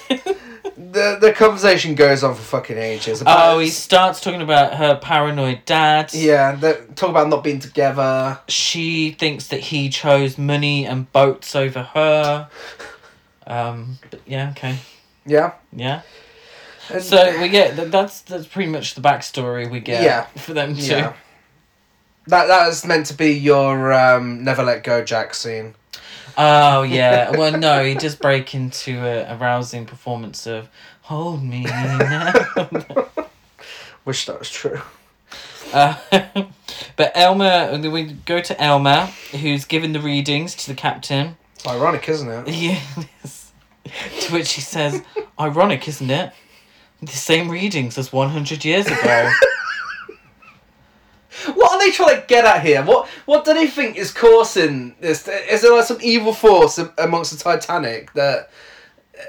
The the conversation goes on for fucking ages. About,
Oh, he starts talking about her paranoid dad.
yeah. Talk about not being together.
She thinks that he chose money and boats over her. Um, but yeah, okay.
Yeah.
Yeah.
And-
So we get that. That's that's pretty much the backstory we get.
Yeah.
For them too.
yeah. That that is meant to be your um, never let go Jack scene.
Oh yeah. Well, no, he just break into a, a rousing performance of "Hold Me Now."
Wish that was true.
uh, but Elmer, we go to Elmer, who's giving the readings to the captain.
It's ironic, isn't it?
Yes. to which he says, "Ironic, isn't it? The same readings as one hundred years ago."
What are they trying to get at here? What what do they think is causing this? Is there like some evil force amongst the Titanic that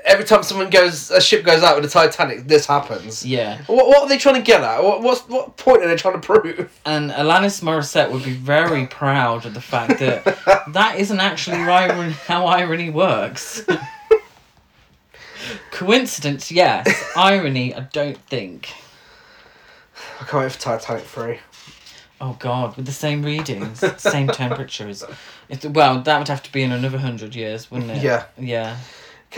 every time someone goes, a ship goes out with the Titanic, this happens?
yeah.
What, what are they trying to get at? What what's, what point are they trying to prove?
And Alanis Morissette would be very proud of the fact that that isn't actually irony, how irony works. Coincidence, yes. Irony, I don't think.
I can't wait for Titanic three.
Oh God, with the same readings, same temperatures. If, well, that would have to be in another hundred years, wouldn't it?
Yeah.
Yeah.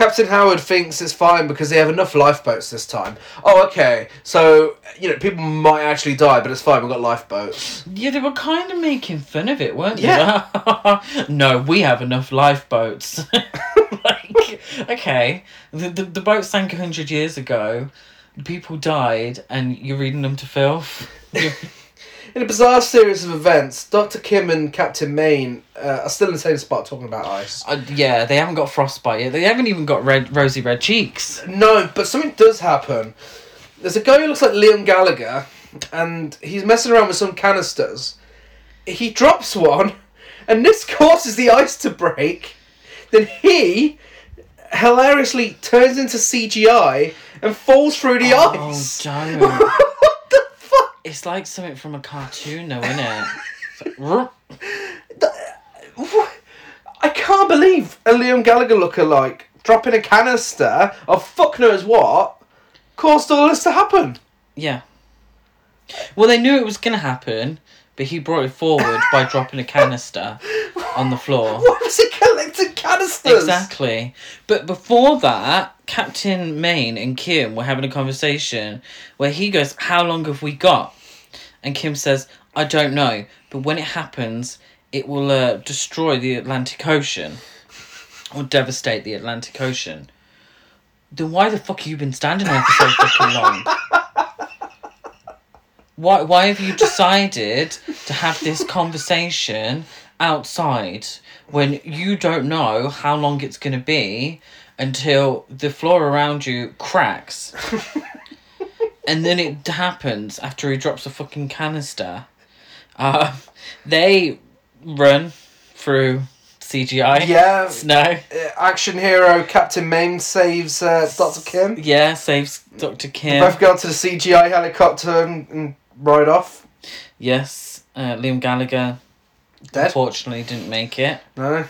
Captain Howard thinks it's fine because they have enough lifeboats this time. Oh, okay. So you know people might actually die, but it's fine. We've got lifeboats.
Yeah, they were kind of making fun of it, weren't
Yeah.
they? no, we have enough lifeboats. like, okay, the, the the boat sank a hundred years ago. People died, and you're reading them to filth.
In a bizarre series of events, Doctor Kim and Captain Maine uh, are still in the same spot talking about ice.
uh, yeah, they haven't got frostbite yet. They haven't even got red, rosy red cheeks.
No, but something does happen. There's a guy who looks like Liam Gallagher, and he's messing around with some canisters. He drops one, and this causes the ice to break. Then he hilariously turns into CGI and falls through the
Oh,
ice. what?
It's like something from a cartoon, though, isn't it? Like,
I can't believe a Liam Gallagher lookalike dropping a canister of fuck knows what caused all this to happen.
yeah. Well, they knew it was going to happen, but he brought it forward by dropping a canister on the floor.
Why was he collecting canisters?
Exactly. But before that, Captain Maine and Kim were having a conversation where he goes, How long have we got? And Kim says, I don't know, but when it happens, it will uh, destroy the Atlantic Ocean or devastate the Atlantic Ocean. Then why the fuck have you been standing there for so fucking long? Why, why have you decided to have this conversation outside when you don't know how long it's going to be until the floor around you cracks? and then it happens after he drops a fucking canister. Uh, they run through CGI.
Yeah.
Snow.
Uh, action hero Captain Maine saves uh, Doctor Kim.
Yeah, saves Dr. Kim.
Both go onto the CGI helicopter and, and ride off.
Yes, uh, Liam Gallagher
Dead?
unfortunately didn't make it.
No.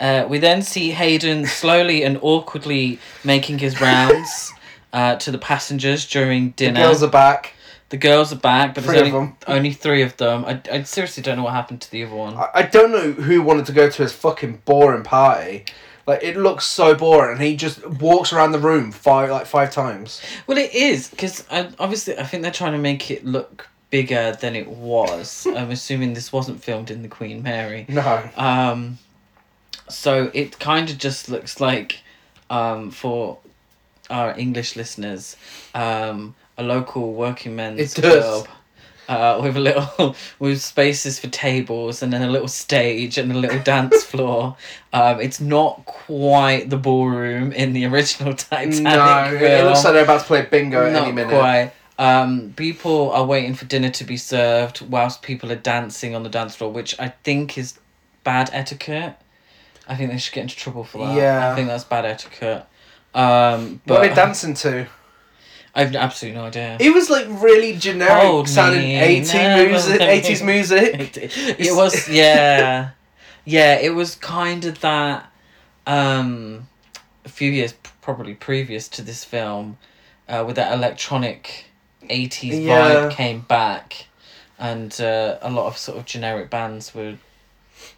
Uh, we then see Hayden slowly and awkwardly making his rounds uh, to the passengers during dinner.
The girls are back.
The girls are back, but
Three
there's only, only three of them. I, I seriously don't know what happened to the other one.
I, I don't know who wanted to go to his fucking boring party. Like it looks so boring, and he just walks around the room five like five times.
Well, it is because obviously I think they're trying to make it look bigger than it was. I'm assuming this wasn't filmed in the Queen Mary.
No.
Um, so it kind of just looks like, um, for our English listeners, um, a local working men's
It does.
club. Uh, with a little with spaces for tables and then a little stage and a little dance floor. Um, it's not quite the ballroom in the original Titanic.
no, it, it looks like they're about to play bingo at
Not
any minute.
quite. Um, people are waiting for dinner to be served whilst people are dancing on the dance floor, which I think is bad etiquette. I think they should get into trouble for that.
Yeah.
I think that's bad etiquette. Um, but
What are they dancing to?
I've absolutely no idea.
It was like really generic
Hold
sounding eighty music, eighties music.
it was yeah, yeah. It was kind of that. Um, a few years probably previous to this film, uh, with that electronic, eighties
Yeah.
vibe came back, and uh, a lot of sort of generic bands were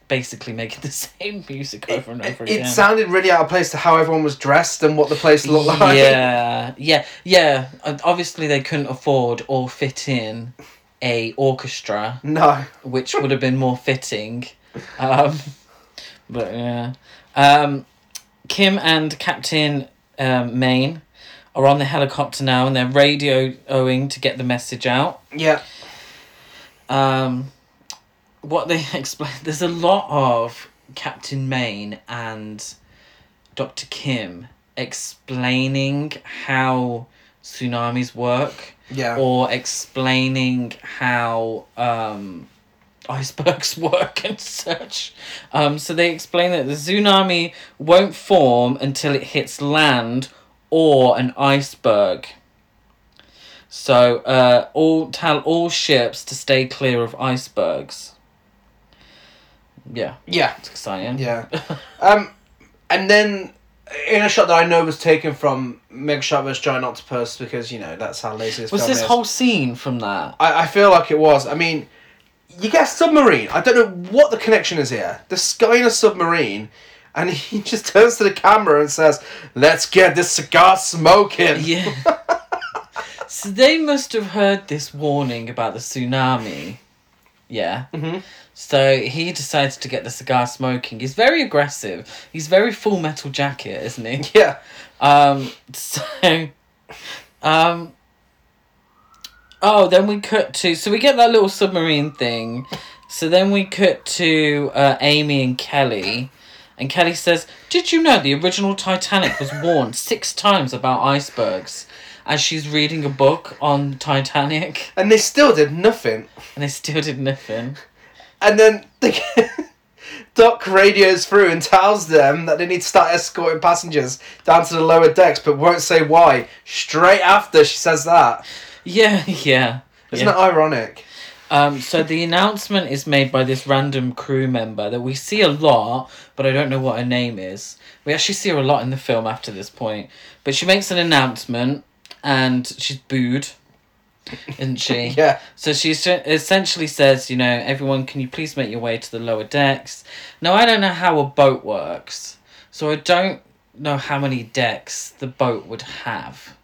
basically making the same music over and over
It,
again.
it sounded really out of place to how everyone was dressed and what the place looked like.
Yeah, yeah, yeah. And Obviously, they couldn't afford or fit in a orchestra
No.
which would have been more fitting. Um, but yeah. Um, Kim and Captain um, Maine are on the helicopter now and they're radioing to get the message out.
Yeah.
Um, what they explain, there's a lot of Captain Maine and Dr. Kim explaining how tsunamis work
Yeah.
or explaining how um, icebergs work and such. Um, so they explain that the tsunami won't form until it hits land or an iceberg. So uh, all tell all ships to stay clear of icebergs. Yeah,
yeah.
it's exciting.
Yeah. Um, and then in a shot that I know was taken from Mega Shark vs Giant Octopus because you know that's how lazy this
Was this
is.
whole scene from that?
I, I feel like it was. I mean, you get a submarine. I don't know what the connection is here. The guy in a submarine, and he just turns to the camera and says, "Let's get this cigar smoking."
Yeah. so they must have heard this warning about the tsunami. Yeah.
Mhm.
So he decides to get the cigar smoking. He's very aggressive. He's very full metal jacket, isn't he?
Yeah.
Um so um Oh, then we cut to so we get that little submarine thing. So then we cut to uh, Amy and Kelly. And Kelly says, Did you know the original Titanic was warned six times about icebergs? As she's reading a book on Titanic,
And they still did nothing.
and they still did nothing.
And then the Doc radios through and tells them that they need to start escorting passengers down to the lower decks, but won't say why. Straight after she says that.
Yeah, yeah.
Isn't
yeah.
that ironic?
Um, so the announcement is made by this random crew member that we see a lot, but I don't know what her name is. We actually see her a lot in the film after this point. But she makes an announcement and she's booed, isn't she?
Yeah.
So she essentially says, you know, everyone, can you please make your way to the lower decks? Now, I don't know how a boat works, so I don't know how many decks the boat would have.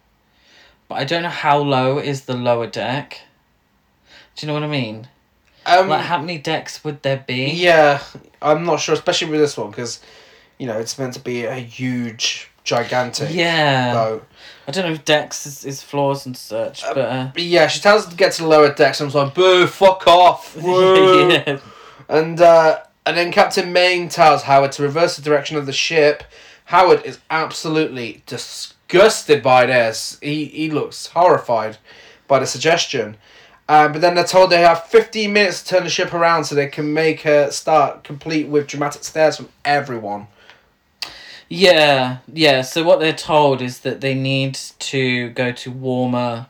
But I don't know how low is the lower deck. Do you know what I mean?
Um,
Like, how many decks would there be?
Yeah, I'm not sure, especially with this one, because, you know, it's meant to be a huge, gigantic
Yeah.
boat.
I don't know if decks is, is floors and such, but. Uh,
yeah, she tells us to get to the lower decks, and I'm like, boo, fuck off.
Yeah.
And, uh, and then Captain Maine tells Howard to reverse the direction of the ship. Howard is absolutely disgusted by this. He, he looks horrified by the suggestion. Uh, but then they're told they have 15 minutes to turn the ship around so they can make her start complete with dramatic stares from everyone.
Yeah, yeah. So what they're told is that they need to go to warmer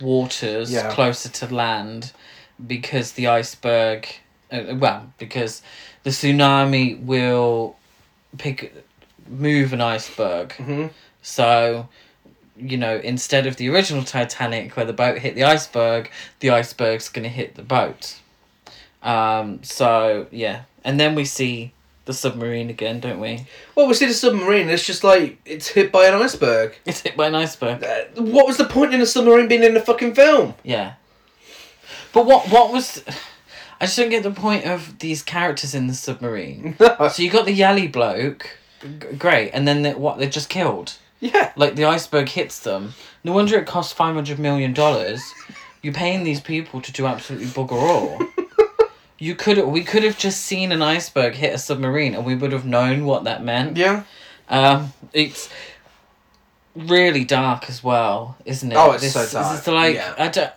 waters
Yeah.
closer to land, because the iceberg, uh, well, because the tsunami will pick move an iceberg.
hmm
So, you know, instead of the original Titanic where the boat hit the iceberg, the iceberg's going to hit the boat. Um, so, yeah. And then we see the submarine again, don't we?
Well, we see the submarine. It's just like it's hit by an iceberg.
It's hit by an iceberg.
Uh, what was the point in the submarine being in the fucking film?
Yeah. But what what was I just don't get the point of these characters in the submarine. So you got the Yali bloke, g- great, and then they, what they're just killed.
Yeah.
Like the iceberg hits them. No wonder it costs five hundred million dollars. You're paying these people to do absolutely bugger all. You could we could have just seen an iceberg hit a submarine and we would have known what that meant.
Yeah.
Um, it's really dark as well, isn't it?
Oh, it's
this,
so
This
dark,
is like
yeah.
I don't.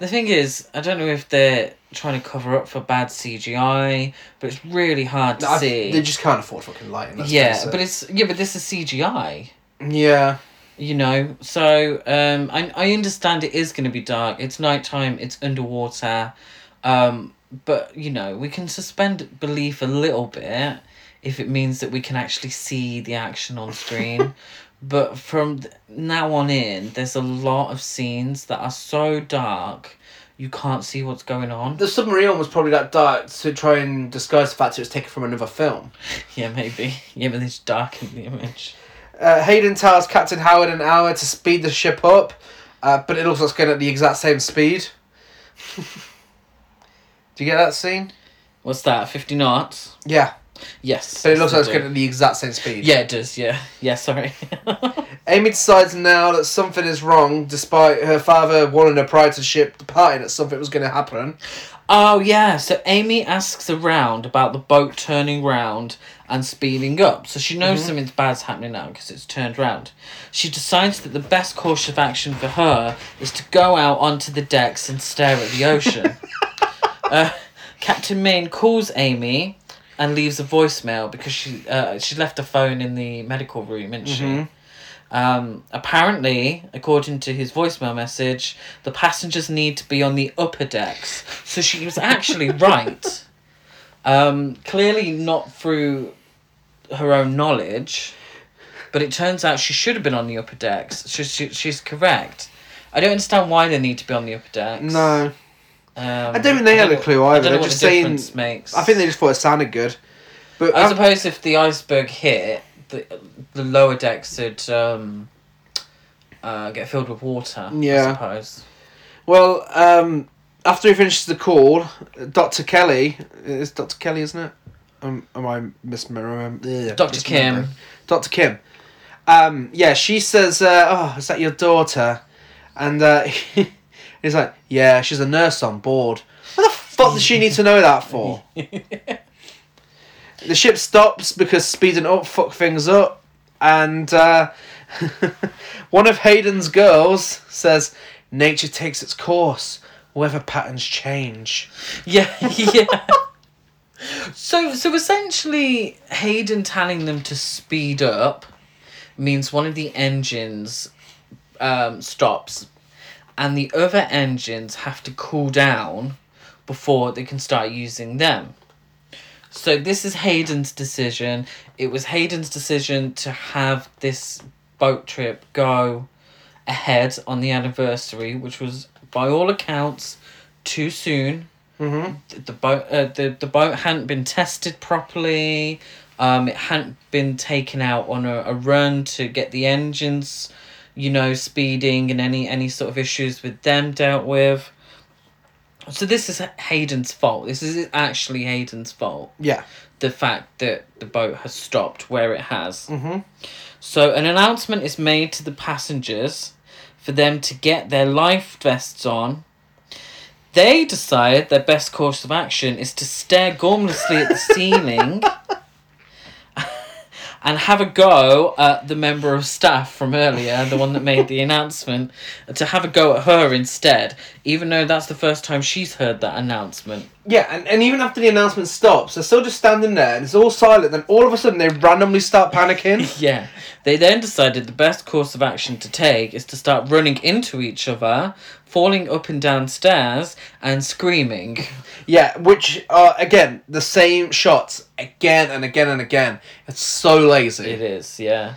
The thing is, I don't know if they're trying to cover up for bad CGI, but it's really hard to see.
They just can't afford fucking lighting.
yeah, but it's yeah, but this is CGI.
Yeah.
You know, so um, I I understand it is going to be dark. It's nighttime. It's underwater, um, but you know we can suspend belief a little bit if it means that we can actually see the action on screen. but from now on in, there's a lot of scenes that are so dark you can't see what's going on.
The submarine was probably that dark to try and disguise the fact it was taken from another film.
Yeah, maybe. Yeah, but it's dark in the image.
Uh, Hayden tells Captain Howard an hour to speed the ship up, uh, but it looks like it's going at the exact same speed. Do you get that scene?
What's that? Fifty knots.
Yeah,
Yes.
but it looks like it's going at the exact same speed.
Yeah, it does. Yeah. Yeah. Sorry.
Amy decides now that something is wrong, despite her father warning her prior to the ship departing that something was going to happen.
Oh yeah, so Amy asks around about the boat turning round and speeding up. So she knows something bad's happening now because it's turned round. She decides that the best course of action for her is to go out onto the decks and stare at the ocean. uh, Captain Maine calls Amy and leaves a voicemail because she uh, she left a phone in the medical room, didn't she?
Mhm.
Um, apparently, according to his voicemail message, the passengers need to be on the upper decks. So she was actually right. Um, clearly not through her own knowledge, but it turns out she should have been on the upper decks. She, she, she's correct. I don't understand why they need to be on the upper decks.
No,
Um,
I don't think they had a clue
what- I
either.
don't know
They're
what
just
the
saying-
difference makes.
I think they just thought it sounded good. But
I
um,
suppose if the iceberg hit, the the lower decks would um, uh, get filled with water.
Yeah.
I suppose.
well, um, after he finishes the call, Doctor Kelly is Doctor Kelly, isn't it? Um, am I misremembering?
Dr. Kim.
Doctor Kim. Um, yeah, she says, uh, "Oh, is that your daughter?" And uh, he's like, "Yeah, she's a nurse on board." What the fuck does she need to know that for? the ship stops because speeding up fuck things up, and uh, one of Hayden's girls says, "Nature takes its course. Weather patterns change."
Yeah, yeah. so, so essentially, Hayden telling them to speed up means one of the engines um, stops, and the other engines have to cool down before they can start using them. So this is Hayden's decision. It was Hayden's decision to have this boat trip go ahead on the anniversary, which was by all accounts too soon
Mm-hmm.
th- the boat uh, the, the boat hadn't been tested properly um it hadn't been taken out on a, a run to get the engines you know speeding and any any sort of issues with them dealt with so this is hayden's fault this is actually hayden's fault
Yeah.
the fact that the boat has stopped where it has
Mm-hmm.
so an announcement is made to the passengers for them to get their life vests on. They decide their best course of action is to stare gormlessly at the ceiling and have a go at the member of staff from earlier, the one that made the announcement, to have a go at her instead. even though that's the first time she's heard that announcement.
Yeah, and, and even after the announcement stops, they're still just standing there and it's all silent. Then all of a sudden they randomly start panicking.
Yeah. They then decided the best course of action to take is to start running into each other, falling up and down stairs, and screaming.
yeah, which are again the same shots again and again and again. It's so lazy.
It is, yeah.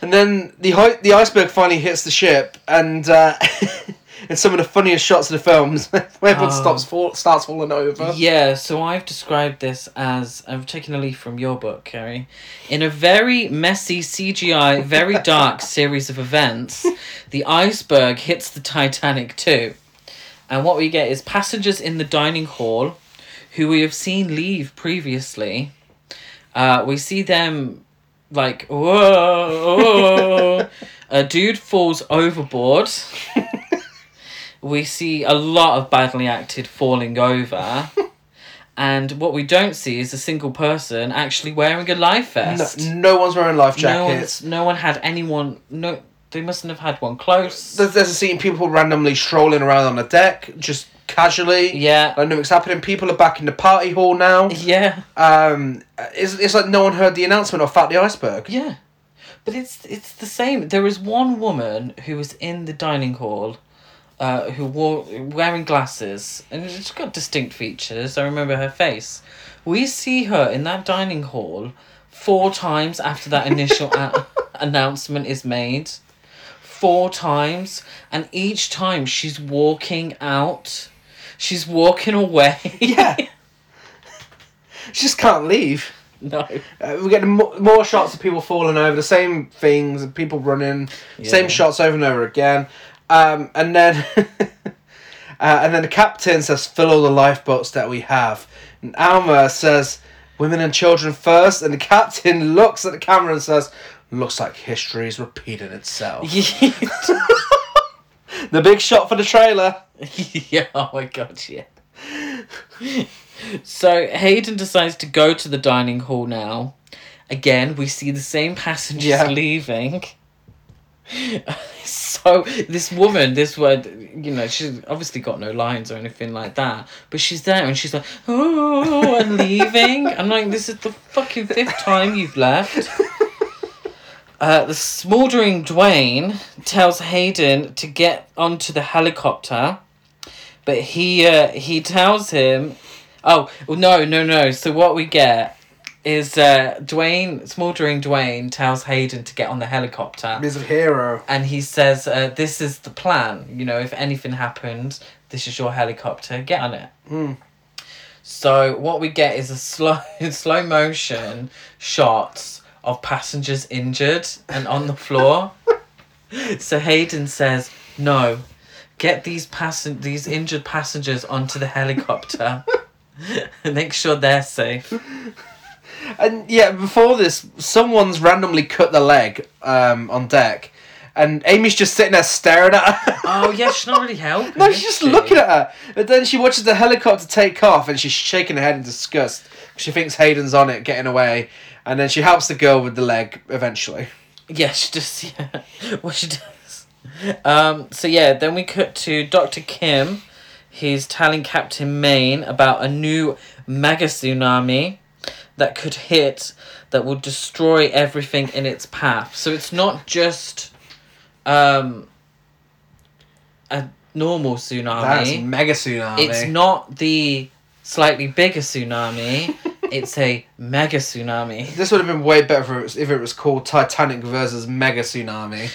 And then the the iceberg finally hits the ship, and uh, it's some of the funniest shots of the films where everyone
Oh.
stops fall- starts falling over.
Yeah, so I've described this as I've taken a leaf from your book, Kerry. In a very messy CGI, very dark series of events, the iceberg hits the Titanic too. And what we get is passengers in the dining hall who we have seen leave previously. Uh, we see them like, whoa, whoa. a dude falls overboard. We see a lot of badly acted falling over. and what we don't see is a single person actually wearing a life vest.
no one's wearing life jackets.
one's, no one had anyone. No, they mustn't have had one close.
There's, there's a scene people randomly strolling around on the deck, just casually.
yeah,
Like nothing's happening. People are back in the party hall now.
yeah,
Um, it's, it's like no one heard the announcement of Fat the Iceberg.
yeah. But it's it's the same. There is one woman who was in the dining hall, uh, who wore wearing glasses, and she's got distinct features. I remember her face. We see her in that dining hall four times after that initial a- announcement is made. Four times, and each time she's walking out. She's walking away.
Yeah. She just can't leave.
no.
Uh, we get mo- more shots of people falling over, the same things, people running, same shots over and over again. Um, and then, uh, and then the captain says, "Fill all the lifeboats that we have." And Alma says, "Women and children first. And the captain looks at the camera and says, "Looks like history is repeating itself." the big shot for the trailer.
yeah, oh my god, yeah. so Hayden decides to go to the dining hall now. Again, we see the same passengers
Yeah.
leaving. so this woman, this word, you know, she's obviously got no lines or anything like that, but she's there and she's like, oh, I'm leaving. I'm like, this is the fucking fifth time you've left. Uh, the smouldering Dwayne tells Hayden to get onto the helicopter, but he uh, he tells him, "Oh no no no!" So what we get is uh, Dwayne smouldering Dwayne tells Hayden to get on the helicopter,
He's a hero.
and he says, uh, "This is the plan. You know, if anything happens, this is your helicopter. Get on it."
Mm.
So what we get is a slow slow motion shots of passengers injured and on the floor. so Hayden says, "No, get these passen- these injured passengers onto the helicopter. Make sure they're safe."
And yeah, before this, someone's randomly cut the leg um, on deck, and Amy's just sitting there staring at her.
Oh yeah, she's not really helping.
no,
is
she's just
she?
looking at her. But then she watches the helicopter take off, and she's shaking her head in disgust. She thinks Hayden's on it, getting away, and then she helps the girl with the leg eventually.
Yeah, she just yeah. What she does. Um. So yeah, then we cut to Doctor Kim. He's telling Captain Maine about a new mega tsunami that could hit that will destroy everything in its path. So it's not just um a normal tsunami.
That's mega tsunami.
It's not the slightly bigger tsunami. it's a mega tsunami.
This would have been way better if it was, if it was called Titanic versus Mega Tsunami.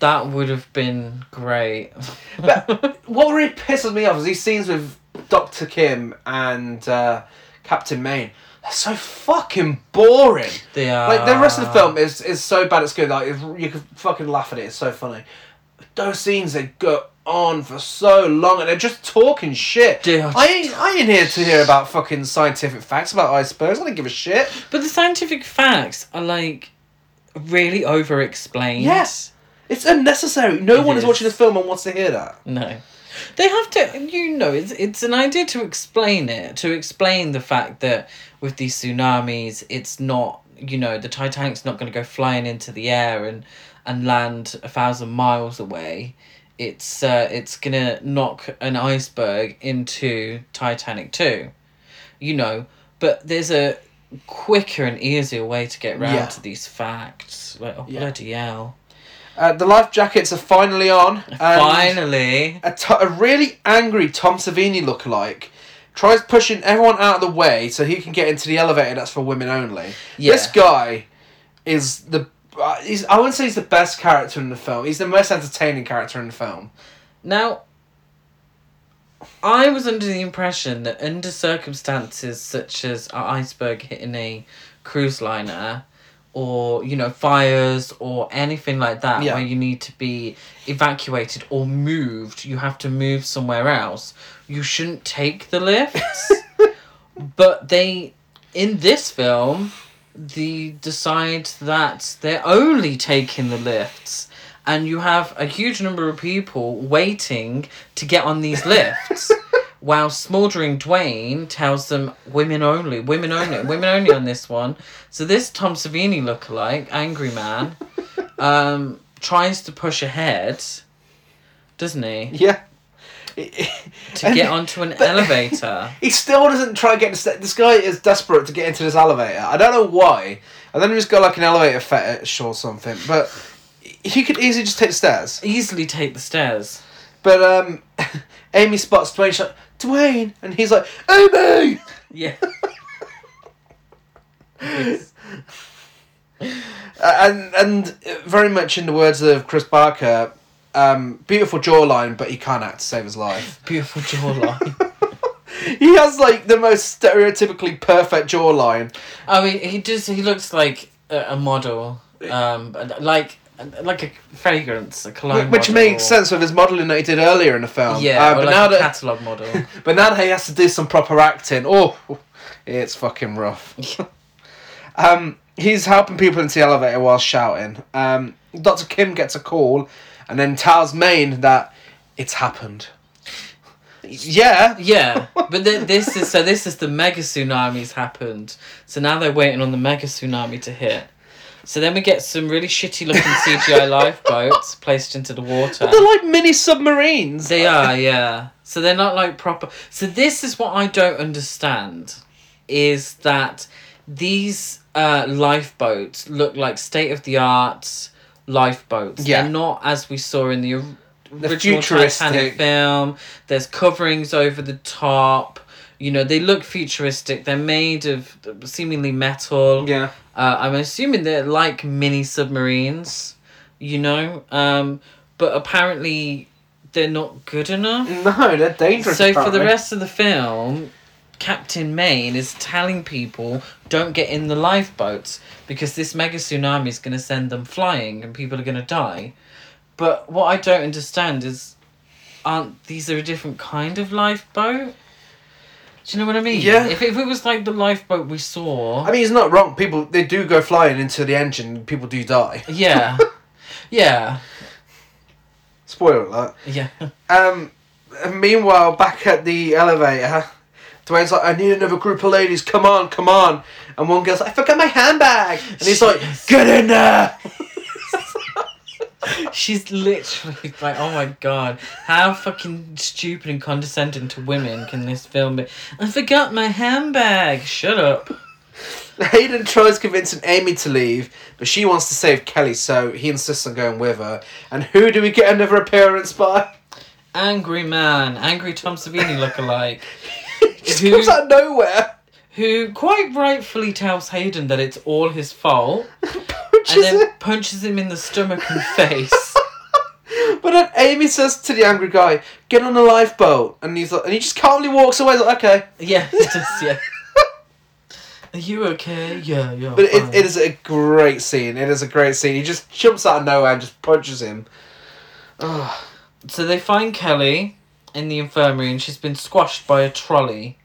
That would have been great.
But what really pisses me off is these scenes with Doctor Kim and uh, Captain Maine. They're so fucking boring.
they are
Like the rest of the film is is so bad it's good. Like you can fucking laugh at it. It's so funny. Those scenes they go on for so long and they're just talking shit.
Are
I ain't I ain't here to hear about fucking scientific facts about icebergs. I don't give a shit.
But the scientific facts are like really over explained.
Yes, it's unnecessary. No
It
one is
is.
watching the film and wants to hear that.
No. They have to you know, it's it's an idea to explain it, to explain the fact that with these tsunamis it's not you know, the Titanic's not gonna go flying into the air and and land a thousand miles away. it's uh, it's gonna knock an iceberg into Titanic two, you know. But there's a quicker and easier way to get round
Yeah.
to these facts. Like oh
Yeah.
bloody hell!
Uh, the life jackets are finally on.
Finally,
A, a really angry Tom Savini lookalike tries pushing everyone out of the way so he can get into the elevator that's for women only.
Yeah.
This guy is the. Uh, he's, I wouldn't say he's the best character in the film. He's the most entertaining character in the film.
Now, I was under the impression that under circumstances such as an iceberg hitting a cruise liner, or you know fires or anything like that,
Yeah.
where you need to be evacuated or moved, you have to move somewhere else. You shouldn't take the lifts, but they in this film, they decide that they're only taking the lifts and you have a huge number of people waiting to get on these lifts while smouldering Dwayne tells them women only, women only, women only on this one. So this Tom Savini lookalike, angry man, um, tries to push ahead, doesn't he?
Yeah.
To get onto an elevator.
He still doesn't try to get the sta- This guy is desperate to get into this elevator. I don't know why. And then know he's got like an elevator fetish or something, but he could easily just take the stairs.
Easily take the stairs.
But um, Amy spots Dwayne. She's like, Dwayne, and he's like, Amy.
Yeah.
And and very much in the words of Chris Barker, um, beautiful jawline, but he can't act to save his life.
Beautiful jawline.
He has like the most stereotypically perfect jawline.
I mean, he does. He looks like a, a model, um, like like a fragrance, a cologne.
Which
model.
makes sense with his modelling that he did earlier in the film.
Yeah,
Uh, but
like
now
a
that
catalog model.
but now that he has to do some proper acting, oh, it's fucking rough. Um, he's helping people into the elevator while shouting. Um, Dr. Kim gets a call and then tells Maine that it's happened. Yeah.
yeah, but then this is so. This is the mega tsunami's happened. So now they're waiting on the mega tsunami to hit. So then we get some really shitty looking CGI lifeboats placed into the water.
They're like mini submarines.
They are, yeah. So they're not like proper. So this is what I don't understand, is that these uh, lifeboats look like state of the art lifeboats.
Yeah.
They're not as we saw in the,
The
original
futuristic-
Titanic film. There's coverings over the top. You know, they look futuristic. They're made of seemingly metal.
Yeah.
Uh, I'm assuming they're like mini submarines, you know, um, but apparently they're not good enough.
No, they're dangerous.
So for the rest of the film, Captain Maine is telling people don't get in the lifeboats because this mega tsunami is going to send them flying and people are going to die. But what I don't understand is, aren't these are a different kind of lifeboat? Do you know what I mean?
Yeah.
If, if it was like the lifeboat we saw.
I mean, it's not wrong. People they do go flying into the engine. People do die.
Yeah. yeah.
Spoiler alert.
Yeah.
Um. Meanwhile, back at the elevator, Dwayne's like, "I need another group of ladies. Come on, come on." And one girl's like, "I forgot my handbag," and he's like, "Get in there."
She's literally like, oh my god, how fucking stupid and condescending to women can this film be? I forgot my handbag. Shut up.
Hayden tries convincing Amy to leave, but she wants to save Kelly, so he insists on going with her. And who do we get another appearance by?
Angry man, angry Tom Savini lookalike,
he just
Who-
comes out of nowhere.
Who quite rightfully tells Hayden that it's all his fault,
Which
and then
it.
punches him in the stomach and face.
But then Amy says to the angry guy, "Get on the lifeboat," and he's like, and he just calmly walks away. Like, okay,
Yeah, it does. Yeah. Are you okay? Yeah, yeah.
but it, it is a great scene. It is a great scene. He just jumps out of nowhere and just punches him. Oh,
So they find Kelly in the infirmary and she's been squashed by a trolley.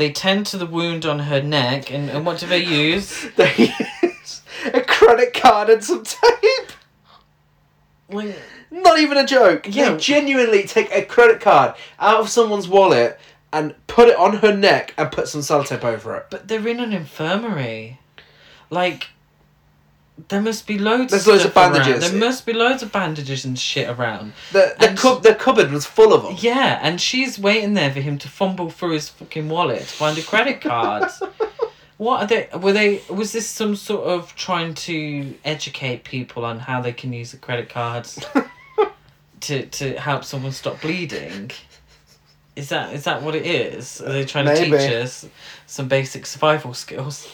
They tend to the wound on her neck and, and what do they use?
they use a credit card and some tape.
Like,
Not even a joke.
Yeah.
They genuinely take a credit card out of someone's wallet and put it on her neck and put some sellotape over it.
but they're in an infirmary. Like, There must be loads.
There's
of
loads of
stuff around.
bandages.
There must be loads of bandages and shit around.
The the, cub, the cupboard was full of them.
Yeah, and she's waiting there for him to fumble through his fucking wallet to find a credit card. what are they? Were they? Was this some sort of trying to educate people on how they can use the credit cards to to help someone stop bleeding? Is that is that what it is? Are they trying to teach us some basic survival skills?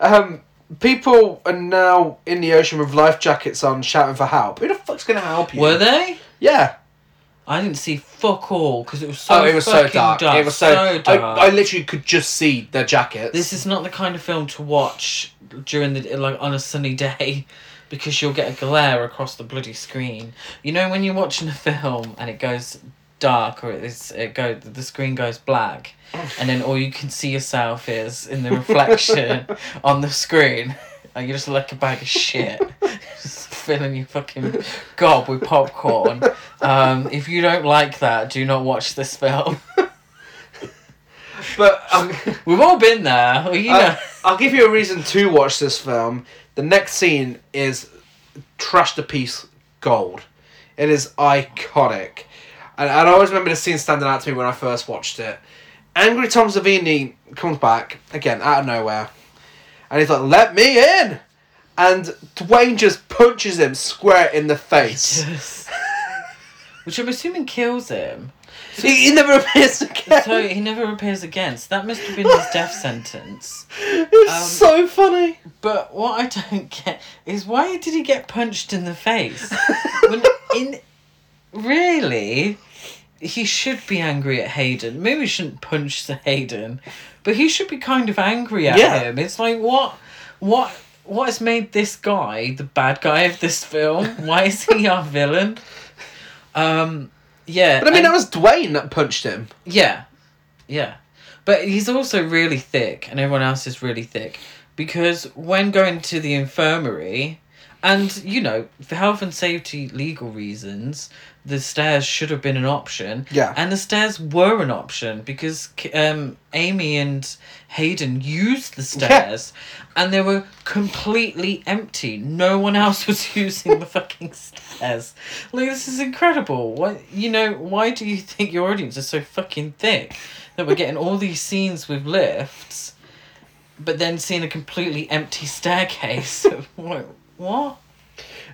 Um, people are now in the ocean with life jackets on, shouting for help. Who the fuck's gonna help you?
Were they?
Yeah.
I didn't see fuck all because it was so
oh, it was so
fucking
dark. It was so. I,
dark.
I literally could just see their jackets.
This is not the kind of film to watch during the like on a sunny day because you'll get a glare across the bloody screen. You know when you're watching a film and it goes dark or it's it go the screen goes black and then all you can see yourself is in the reflection on the screen and you're just like a bag of shit just filling your fucking gob with popcorn um, if you don't like that do not watch this film
But um,
we've all been there well, you know
I, I'll give you a reason to watch this film. The next scene is trash to piece gold. It is iconic. And, and I always remember the scene standing out to me when I first watched it. Angry Tom Savini comes back, again, out of nowhere. And he's like, let me in! And Dwayne just punches him square in the face.
Which I'm assuming kills him.
he, he never appears again.
So he never appears again. So that must have been his death sentence.
it was
um,
so funny.
But what I don't get is why did he get punched in the face? when in really, he should be angry at Hayden. Maybe he shouldn't punch the Hayden, but he should be kind of angry at
Yeah.
him. It's like what, what, what has made this guy the bad guy of this film? Why is he our villain? Um, yeah.
But I mean,
and-
that was Dwayne that punched him.
yeah, yeah. But he's also really thick, and everyone else is really thick. Because when going to the infirmary, and, you know, for health and safety legal reasons, the stairs should have been an option.
Yeah.
And the stairs were an option because um, Amy and Hayden used the stairs and they were completely empty. No one else was using the fucking stairs. Like, this is incredible. Why, you know, why do you think your audience is so fucking thick that we're getting all these scenes with lifts, but then seeing a completely empty staircase? what? what?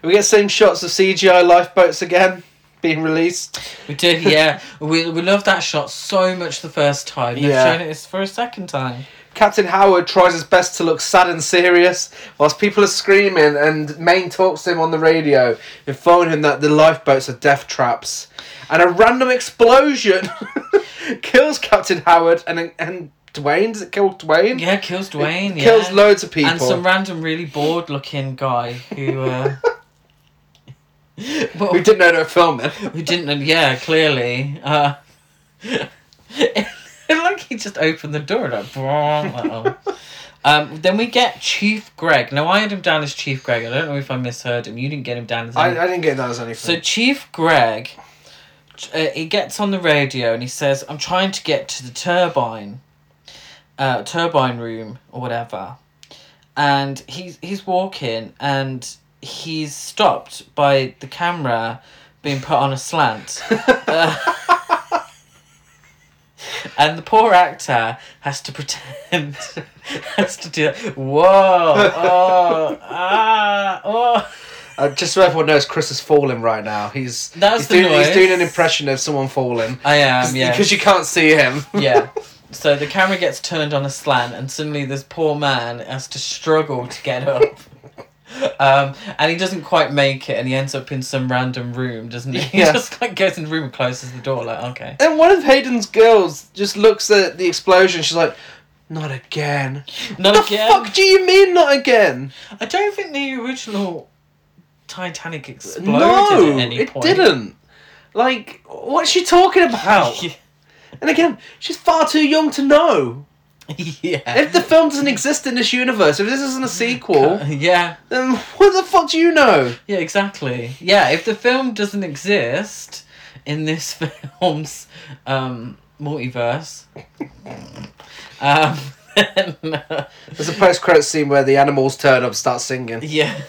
We get same shots of CGI lifeboats again being released.
We did, yeah. we we loved that shot so much the first time. They've
Yeah.
shown it for a second time.
Captain Howard tries his best to look sad and serious, whilst people are screaming, and Maine talks to him on the radio, informing him that the lifeboats are death traps. And a random explosion kills Captain Howard and and Dwayne. Does it kill Dwayne?
Yeah, kills Dwayne. Yeah.
Kills loads of people.
And some random, really bored-looking guy who. Uh, well,
who didn't know they were filming.
We didn't know? Yeah, clearly. Uh, like he just opened the door like. Um, then we get Chief Greg. Now I had him down as Chief Greg. I don't know if I misheard him. You didn't get him down as.
I,
any-
I didn't get that as anything. So.
Chief Greg, uh, he gets on the radio and he says, "I'm trying to get to the turbine, uh, turbine room or whatever," and he's he's walking and he's stopped by the camera being put on a slant. Uh, And the poor actor has to pretend, has to do. that. Whoa! Oh! Ah! Oh!
Uh, just so everyone knows, Chris is falling right now. He's
That's
he's
the
doing, he's doing an impression of someone falling.
I am, yeah.
Because you can't see him.
yeah. So the camera gets turned on a slant, and suddenly this poor man has to struggle to get up. Um, and he doesn't quite make it, and he ends up in some random room, doesn't he? He
Yeah.
just like goes in the room and closes the door, like okay.
And one of Hayden's girls just looks at the explosion. She's like, "Not again."
Not
What the
again.
fuck do you mean, not again?
I don't think the original Titanic exploded
no,
at any
it
point.
didn't. Like, what's she talking about? and again, she's far too young to know.
yeah.
If the film doesn't exist in this universe, if this isn't a sequel,
yeah.
then what the fuck do you know?
Yeah, exactly. Yeah, if the film doesn't exist in this film's um, multiverse, um,
There's a post credit scene where the animals turn up and start singing.
yeah.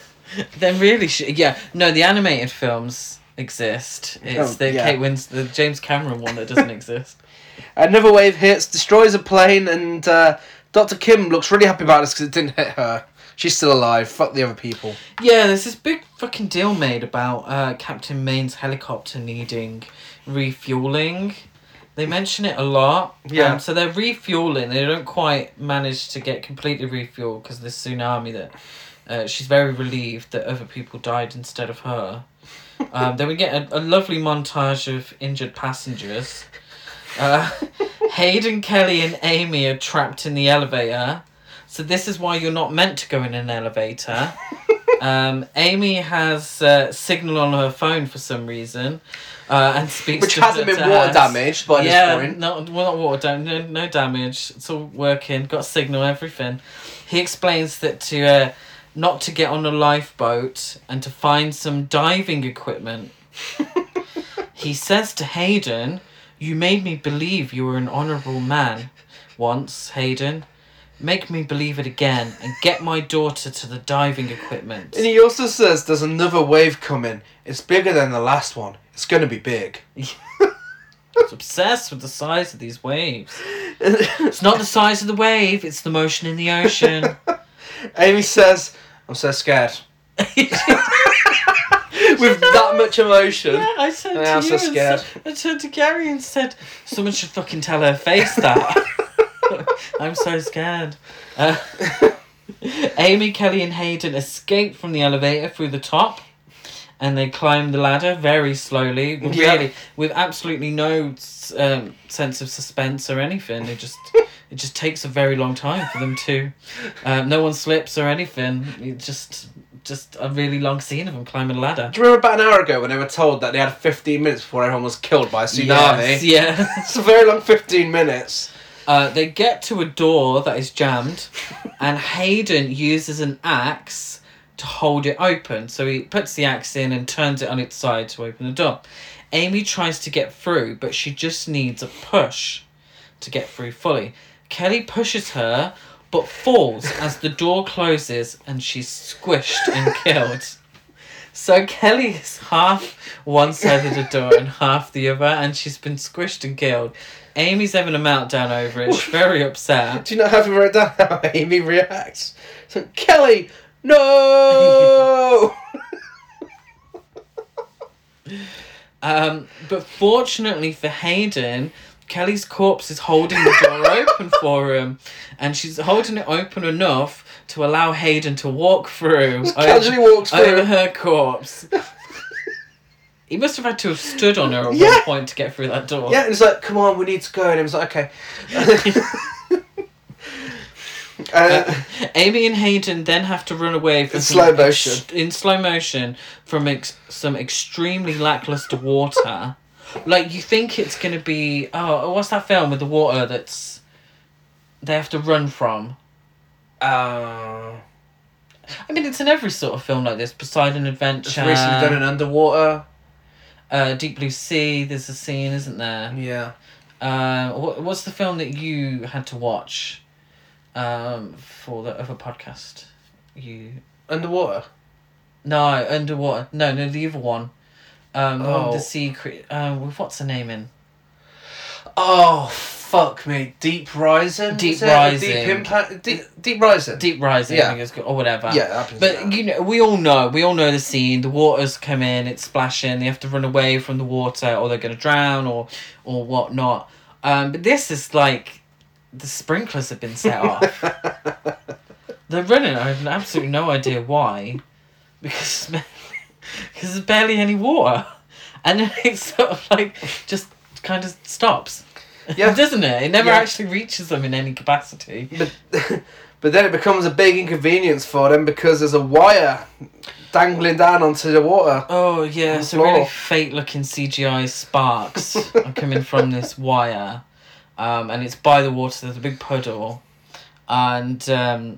Then really, sh- yeah. No, the animated films exist. It's
Oh,
the
yeah.
Kate Wins, the James Cameron one that doesn't exist.
Another wave hits, destroys a plane, and uh, Dr. Kim looks really happy about this because it didn't hit her. She's still alive. Fuck the other people.
Yeah, there's this big fucking deal made about uh, Captain Maine's helicopter needing refueling. They mention it a lot.
Yeah.
Um, so they're refueling. They don't quite manage to get completely refueled because of this tsunami that uh, she's very relieved that other people died instead of her. Um, then we get a, a lovely montage of injured passengers. Uh, Hayden, Kelly, and Amy are trapped in the elevator. So this is why you're not meant to go in an elevator. Um, Amy has uh, signal on her phone for some reason, uh, and speaks.
Which
to-
hasn't been water damaged by
yeah,
this point.
no, well, not water damage, no, no damage. It's all working. Got signal, everything. He explains that to uh, not to get on a lifeboat and to find some diving equipment. he says to Hayden, "You made me believe you were an honourable man, once, Hayden." Make me believe it again and get my daughter to the diving equipment.
And he also says there's another wave coming. It's bigger than the last one. It's going to be big.
He's obsessed with the size of these waves. It's not the size of the wave, it's the motion in the ocean.
Amy says, I'm so scared. With that much emotion.
Yeah, I said
Yeah,
to
I'm
you,
so scared.
I turned to Gary and said, someone should fucking tell her face that. I'm so scared. Uh, Amy, Kelly, and Hayden escape from the elevator through the top. And they climb the ladder very slowly, with
Yeah.
really, with absolutely no um, sense of suspense or anything. It just, it just takes a very long time for them to. Um, no one slips or anything. It just, just a really long scene of them climbing a ladder.
Do you remember about an hour ago when they were told that they had 15 minutes before everyone was killed by a tsunami?
Yes, yeah.
It's a very long 15 minutes.
Uh, they get to a door that is jammed, and Hayden uses an axe to hold it open. So he puts the axe in and turns it on its side to open the door. Amy tries to get through, but she just needs a push to get through fully. Kelly pushes her, but falls as the door closes and she's squished and killed. So Kelly is half one side of the door and half the other, and she's been squished and killed. Amy's having a meltdown over it. She's very upset.
Do you not have to write down how Amy reacts? So, Kelly, no!
Um, but fortunately for Hayden, Kelly's corpse is holding the door open for him, and she's holding it open enough to allow Hayden to walk through.
Just casually walks
over
through.
her corpse. he must have had to have stood on her at
Yeah.
one point to get through that door.
Yeah, and it's like, come on, we need to go. And he was like, okay. uh,
Amy and Hayden then have to run away from
In slow
ex-
motion.
in slow motion from ex- some extremely lackluster water. Like you think it's gonna be oh what's that film with the water that's they have to run from.
uh,
I mean, it's in every sort of film like this. Poseidon Adventure.
just recently done an underwater.
uh, Deep Blue Sea. There's a scene, isn't there?
Yeah.
Uh, what, what's the film that you had to watch um, for the other podcast? You
Underwater?
no underwater. No, no, the other one. Um, the one with
Oh.
the sea cre- uh, with what's the name in?
Oh, fuck me. Deep Rising?
Deep? Rising.
Deep? Deep, Deep Rising?
Deep Rising,
Yeah.
I think it's or whatever.
Yeah, happens.
But you know, we all know, we all know the scene. The waters come in, it's splashing. They have to run away from the water, or they're gonna drown, or or whatnot. Um, but this is like the sprinklers have been set off. they're running. I have absolutely no idea why, because because there's barely any water, and then it sort of like just kind of stops.
Yeah.
doesn't it? It never
Yeah.
actually reaches them in any capacity.
but, but then it becomes a big inconvenience for them because there's a wire dangling down onto the water.
Oh yeah, so really fake looking CGI sparks are coming from this wire, um, and it's by the water. There's a big puddle, and um,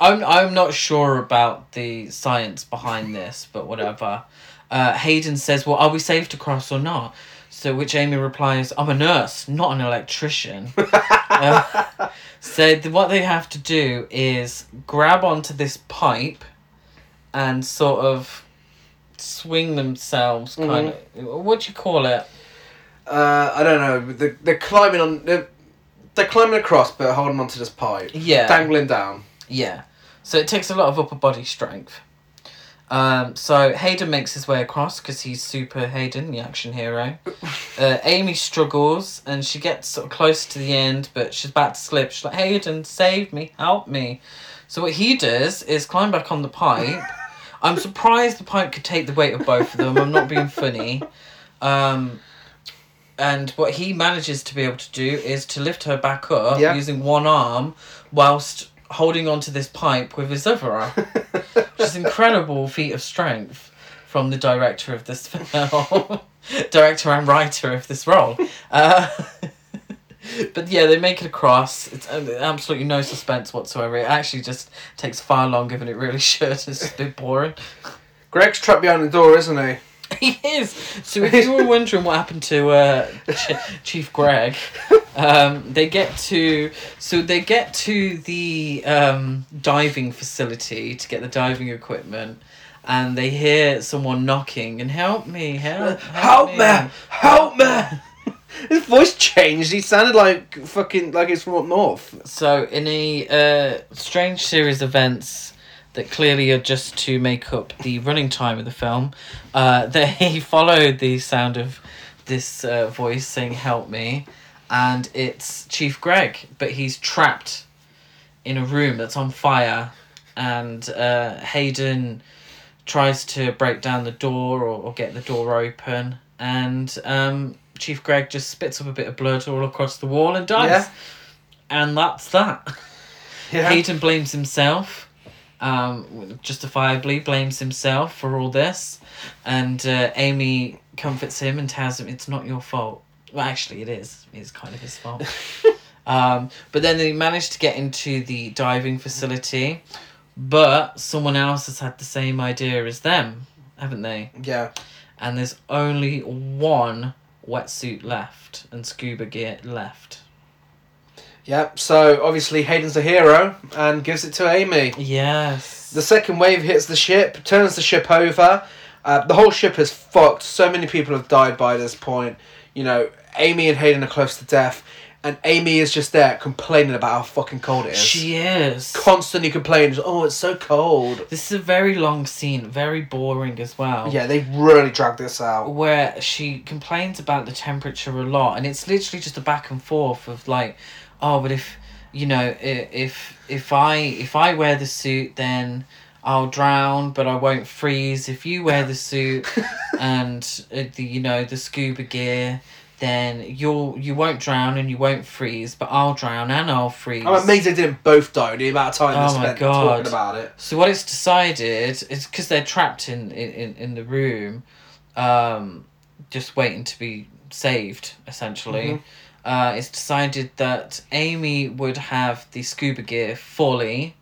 I'm I'm not sure about the science behind this, but whatever. Uh, Hayden says, "Well, are we safe to cross or not?" So which Amy replies, "I'm a nurse, not an electrician." Uh, so th- what they have to do is grab onto this pipe, and sort of swing themselves. Kind of. What do you call it?
Uh, I don't know. They're, they're climbing on. They're, they're climbing across, but holding onto this pipe.
Yeah.
Dangling down.
Yeah. So it takes a lot of upper body strength. Um, so Hayden makes his way across because he's super Hayden, the action hero. Uh, Amy struggles and she gets sort of close to the end, but she's about to slip. She's like, Hayden, save me, help me. So what he does is climb back on the pipe. I'm surprised the pipe could take the weight of both of them. I'm not being funny. Um, and what he manages to be able to do is to lift her back up
Yeah.
using one arm whilst holding onto this pipe with his other arm. Which is an incredible feat of strength from the director of this film. director and writer of this role. Uh, but yeah, they make it across. It's uh, absolutely no suspense whatsoever. It actually just takes far longer than it really should. It's a bit boring.
Greg's trapped behind the door, isn't he?
He is. So if you were wondering what happened to uh, Ch- Chief Greg, um, they get to so they get to the um, diving facility to get the diving equipment, and they hear someone knocking and help me, help,
Help me! Help me! His voice changed. He sounded like fucking like he's from up north.
So in a uh, strange series of events that clearly are just to make up the running time of the film, uh, they followed the sound of this uh, voice saying "Help me," and it's Chief Greg, but he's trapped in a room that's on fire, and uh, Hayden tries to break down the door or, or get the door open, and um, Chief Greg just spits up a bit of blood all across the wall and dies.
Yeah.
And that's that.
Yeah.
Hayden blames himself, um, justifiably blames himself for all this, and uh, Amy comforts him and tells him it's not your fault. Well, actually, it is. It's kind of his fault. um, but then they manage to get into the diving facility, but someone else has had the same idea as them, haven't they?
Yeah.
And there's only one wetsuit left and scuba gear left.
Yep. So obviously Hayden's a hero and gives it to Amy.
Yes.
The second wave hits the ship, turns the ship over. Uh, the whole ship is fucked. So many people have died by this point. You know, Amy and Hayden are close to death, and Amy is just there complaining about how fucking cold it is.
She is.
constantly complaining. Oh, it's so cold.
This is a very long scene, very boring as well.
Yeah, they really dragged this out.
Where she complains about the temperature a lot, and it's literally just a back and forth of like, oh, but if you know, if if I if I wear the suit, then I'll drown, but I won't freeze. If you wear the suit and uh, the you know the scuba gear, then you'll you won't drown and you won't freeze, but I'll drown and I'll freeze.
I'm amazed they didn't both die. The amount of time
Oh
they spent talking about it.
So what it's decided is because they're trapped in, in, in, the room, um, just waiting to be saved, essentially.
Mhm.
Uh, it's decided that Amy would have the scuba gear fully,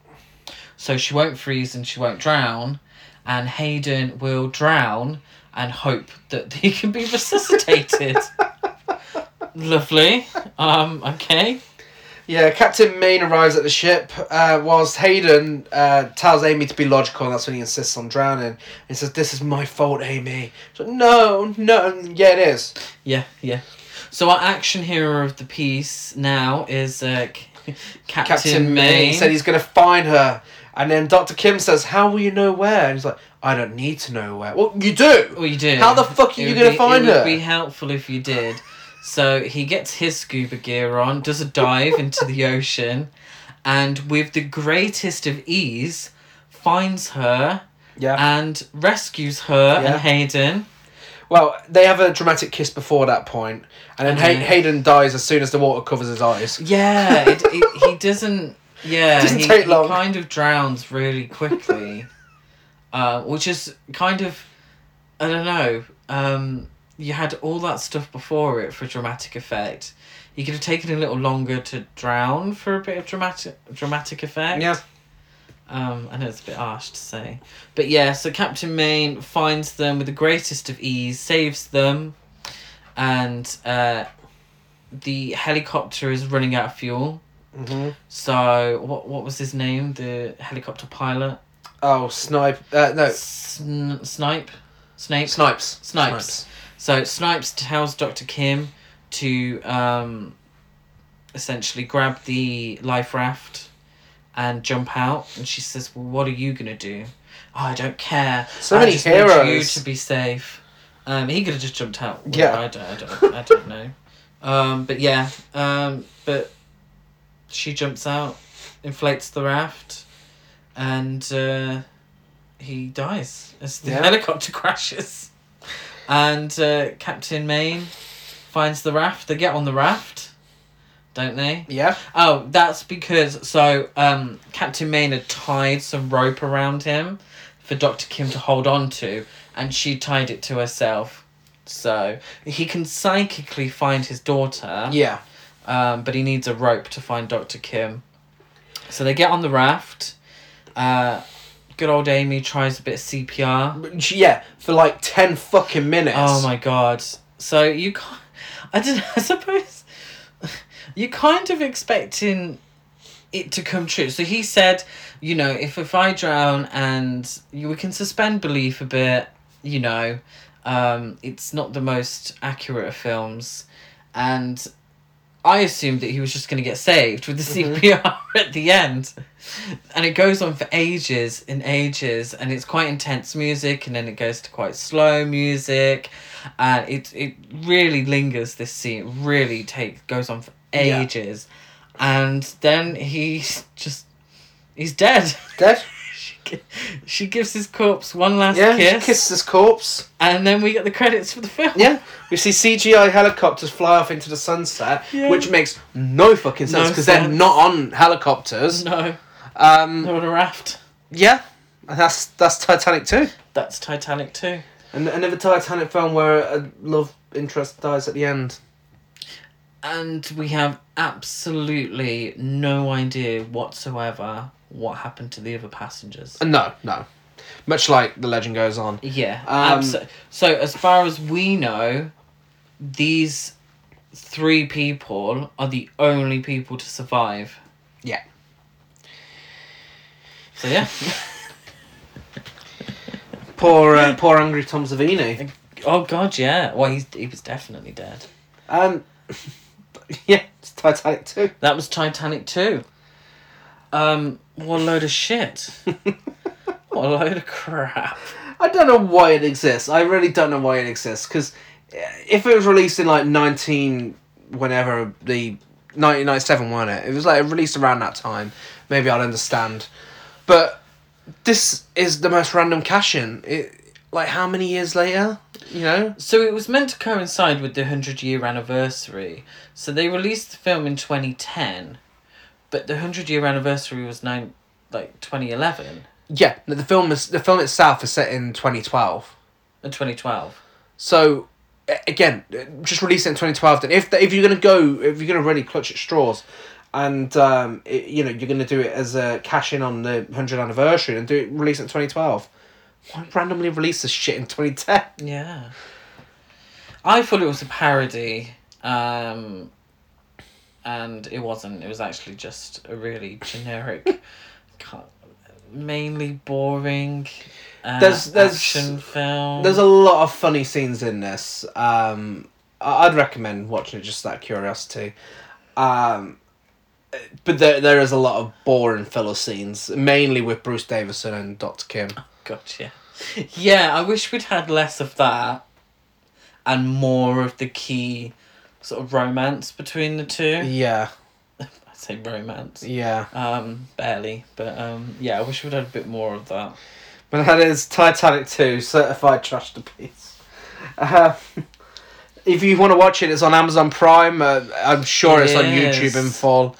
so she won't freeze and she won't drown, and Hayden will drown and hope that he can be resuscitated. Lovely. Um, okay.
Yeah, Captain Maine arrives at the ship, uh, whilst Hayden uh, tells Amy to be logical, and that's when he insists on drowning. He says, "This is my fault, Amy." She's like, "No, no, yeah, it is."
Yeah, yeah. So our action hero of the piece now is uh, C- Captain,
Captain
May.
May said he's gonna find her, and then Doctor Kim says, "How will you know where?" And he's like, "I don't need to know where." Well, you do.
Well, you do.
How the fuck are
It
you gonna
be-
find
It
her?
would be helpful if you did. So he gets his scuba gear on, does a dive into the ocean, and with the greatest of ease, finds her
Yeah.
and rescues her
Yeah.
and Hayden.
Well, they have a dramatic kiss before that point, and then Hay-. Hayden dies as soon as the water covers his eyes.
Yeah, it, it, he doesn't. Yeah,
Doesn't
he,
take
he kind of drowns really quickly, uh, which is kind of, I don't know. Um, you had all that stuff before it for dramatic effect. You could have taken a little longer to drown for a bit of dramatic dramatic effect.
Yeah.
Um, I know it's a bit harsh to say, but yeah. So Captain Maine finds them with the greatest of ease, saves them, and uh, the helicopter is running out of fuel.
hmm
So what what was his name? The helicopter pilot.
Oh, snipe. Uh, no,
Sn- Snipe, Snape.
snipes.
Snipes. So Snipes tells Doctor Kim to um, essentially grab the life raft and jump out, and she says, "Well, what are you gonna do?" Oh, I don't care.
So
I
many
just want you to be safe. Um, he could have just jumped out. Well,
Yeah.
I don't. I don't. I don't know. Um, but yeah. Um, but she jumps out, inflates the raft, and uh, he dies as the
Yeah.
helicopter crashes. And uh, Captain Maine finds the raft. They get on the raft, don't they?
Yeah.
Oh, that's because so um, Captain Maine had tied some rope around him for Doctor Kim to hold on to, and she tied it to herself. So he can psychically find his daughter,
Yeah.
um, but he needs a rope to find Doctor Kim. So they get on the raft. Uh, good old Amy tries a bit of CPR.
Yeah, for like 10 fucking minutes.
Oh my god! So you can't. I don't. I suppose you're kind of expecting it to come true. So he said, you know, if if I drown and you, we can suspend belief a bit, you know, um, it's not the most accurate of films, and I assumed that he was just going to get saved with the. CPR at the end. And it goes on for ages and ages, and it's quite intense music, and then it goes to quite slow music, and it it really lingers. This scene really take goes on for
Yeah.
ages, and then he's just he's dead.
Dead?
she, she gives his corpse one last
Yeah,
kiss,
she kisses his corpse.
and then we get the credits for the film.
Yeah. We see CGI helicopters fly off into the sunset,
Yeah.
which makes no fucking sense
No
because they're not on helicopters.
No,
Um,
they're on a raft.
yeah, and that's that's Titanic too.
That's Titanic too.
And another Titanic film where a love interest dies at the end.
And we have absolutely no idea whatsoever what happened to the other passengers.
Uh, no, no. Much like the legend goes on.
Yeah.
Um,
abso- so as far as we know, these three people are the only people to survive.
Yeah.
So yeah.
Poor, uh, poor angry Tom Savini.
oh god, yeah. Well, he's he was definitely dead.
Um, yeah, it's Titanic too.
That was Titanic too. Um, what a load of shit. what a load of crap.
I don't know why it exists. I really don't know why it exists. Because if it was released in like 19, whenever the 1997, weren't it? It was like released around that time. Maybe I'd understand. But this is the most random cash in. It, like how many years later? You know?
So it was meant to coincide with the 100 year anniversary. So they released the film in 2010, but the 100 year anniversary was nine, like 2011
Yeah. The film is the film itself is set in 2012.
and 2012.
So again, just release it in twenty twelve. Then if if you're gonna go, if you're gonna really clutch at straws, and um, it, you know you're gonna do it as a cash in on the hundred anniversary and do it release it in twenty twelve. Why randomly release this shit in twenty ten?
Yeah. I thought it was a parody, um, and it wasn't. It was actually just a really generic, mainly boring uh,
There's- there's-
action film.
There's a lot of funny scenes in this. Um, I'd recommend watching it just out of curiosity. Um, but there there is a lot of boring filler scenes, mainly with Bruce Davison and Doctor Kim.
Gotcha. Yeah, I wish we'd had less of that and more of the key sort of romance between the two.
Yeah,
I'd say romance.
yeah.
Um, barely, but um, yeah, I wish we'd had a bit more of that.
But that is Titanic 2, certified trash to piece. Uh, if you want to watch it, it's on Amazon Prime. Uh, I'm sure it's on YouTube in
is.
full.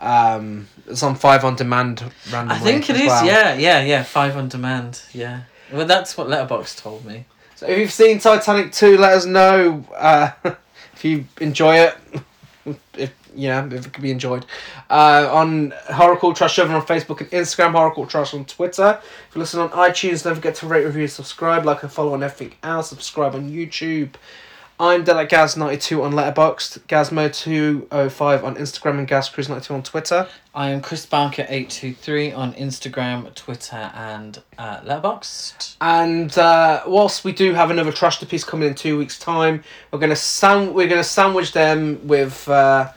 Um, it's on Five on Demand randomly.
I think it is.
well.
Yeah, yeah, yeah. Five on demand. Yeah. Well, that's what Letterboxd told me.
So if you've seen Titanic 2, let us know uh, if you enjoy it. If you know, if it can be enjoyed. Uh, on Horror Cult Trash Over on Facebook and Instagram, Horror Cult Trash on Twitter. If you listen on iTunes, don't forget to rate, review, subscribe, like and follow on everything else. Subscribe on YouTube. I'm Delek Gaz92 on Letterboxd, Gazmo205 on Instagram, and GazCruise92 on Twitter.
I am Chris Barker eight two three on Instagram, Twitter, and uh, Letterboxd.
And uh, whilst we do have another Trash to Piece coming in two weeks' time, we're gonna sam- we're gonna sandwich them with. Uh,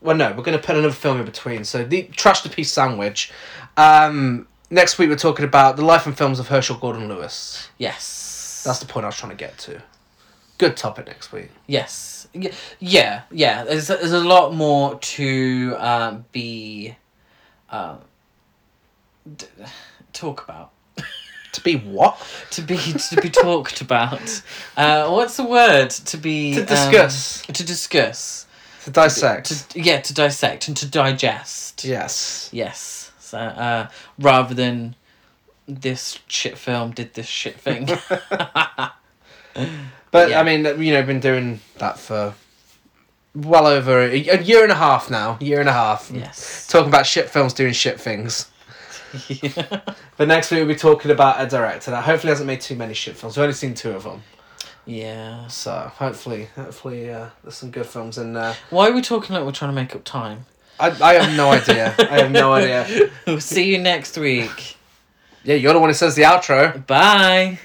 well, no, we're gonna put another film in between. So the Trash to Piece sandwich. Um, next week we're talking about the life and films of Herschell Gordon Lewis.
Yes.
That's the point I was trying to get to. Good topic next week.
Yes. Y- Yeah, yeah. There's, there's a lot more to uh, be. Uh, d- talk about.
To be what?
To be to be talked about. Uh, what's the word? To be
To
um,
discuss.
to discuss.
To dissect.
To, yeah, to dissect and to digest.
yes.
Yes. So uh, rather than this shit film did this shit thing.
But
Yeah.
I mean, you know, been doing that for well over a, a year and a half now. Year and a half.
yes.
Talking about shit films doing shit things.
yeah.
But next week we'll be talking about a director that hopefully hasn't made too many shit films. We've only seen two of them,
yeah.
so hopefully, hopefully, uh, there's some good films in there.
Why are we talking like we're trying to make up time?
I, I have no idea. I have no idea.
we'll see you next week.
Yeah, you're the one who says the outro.
Bye.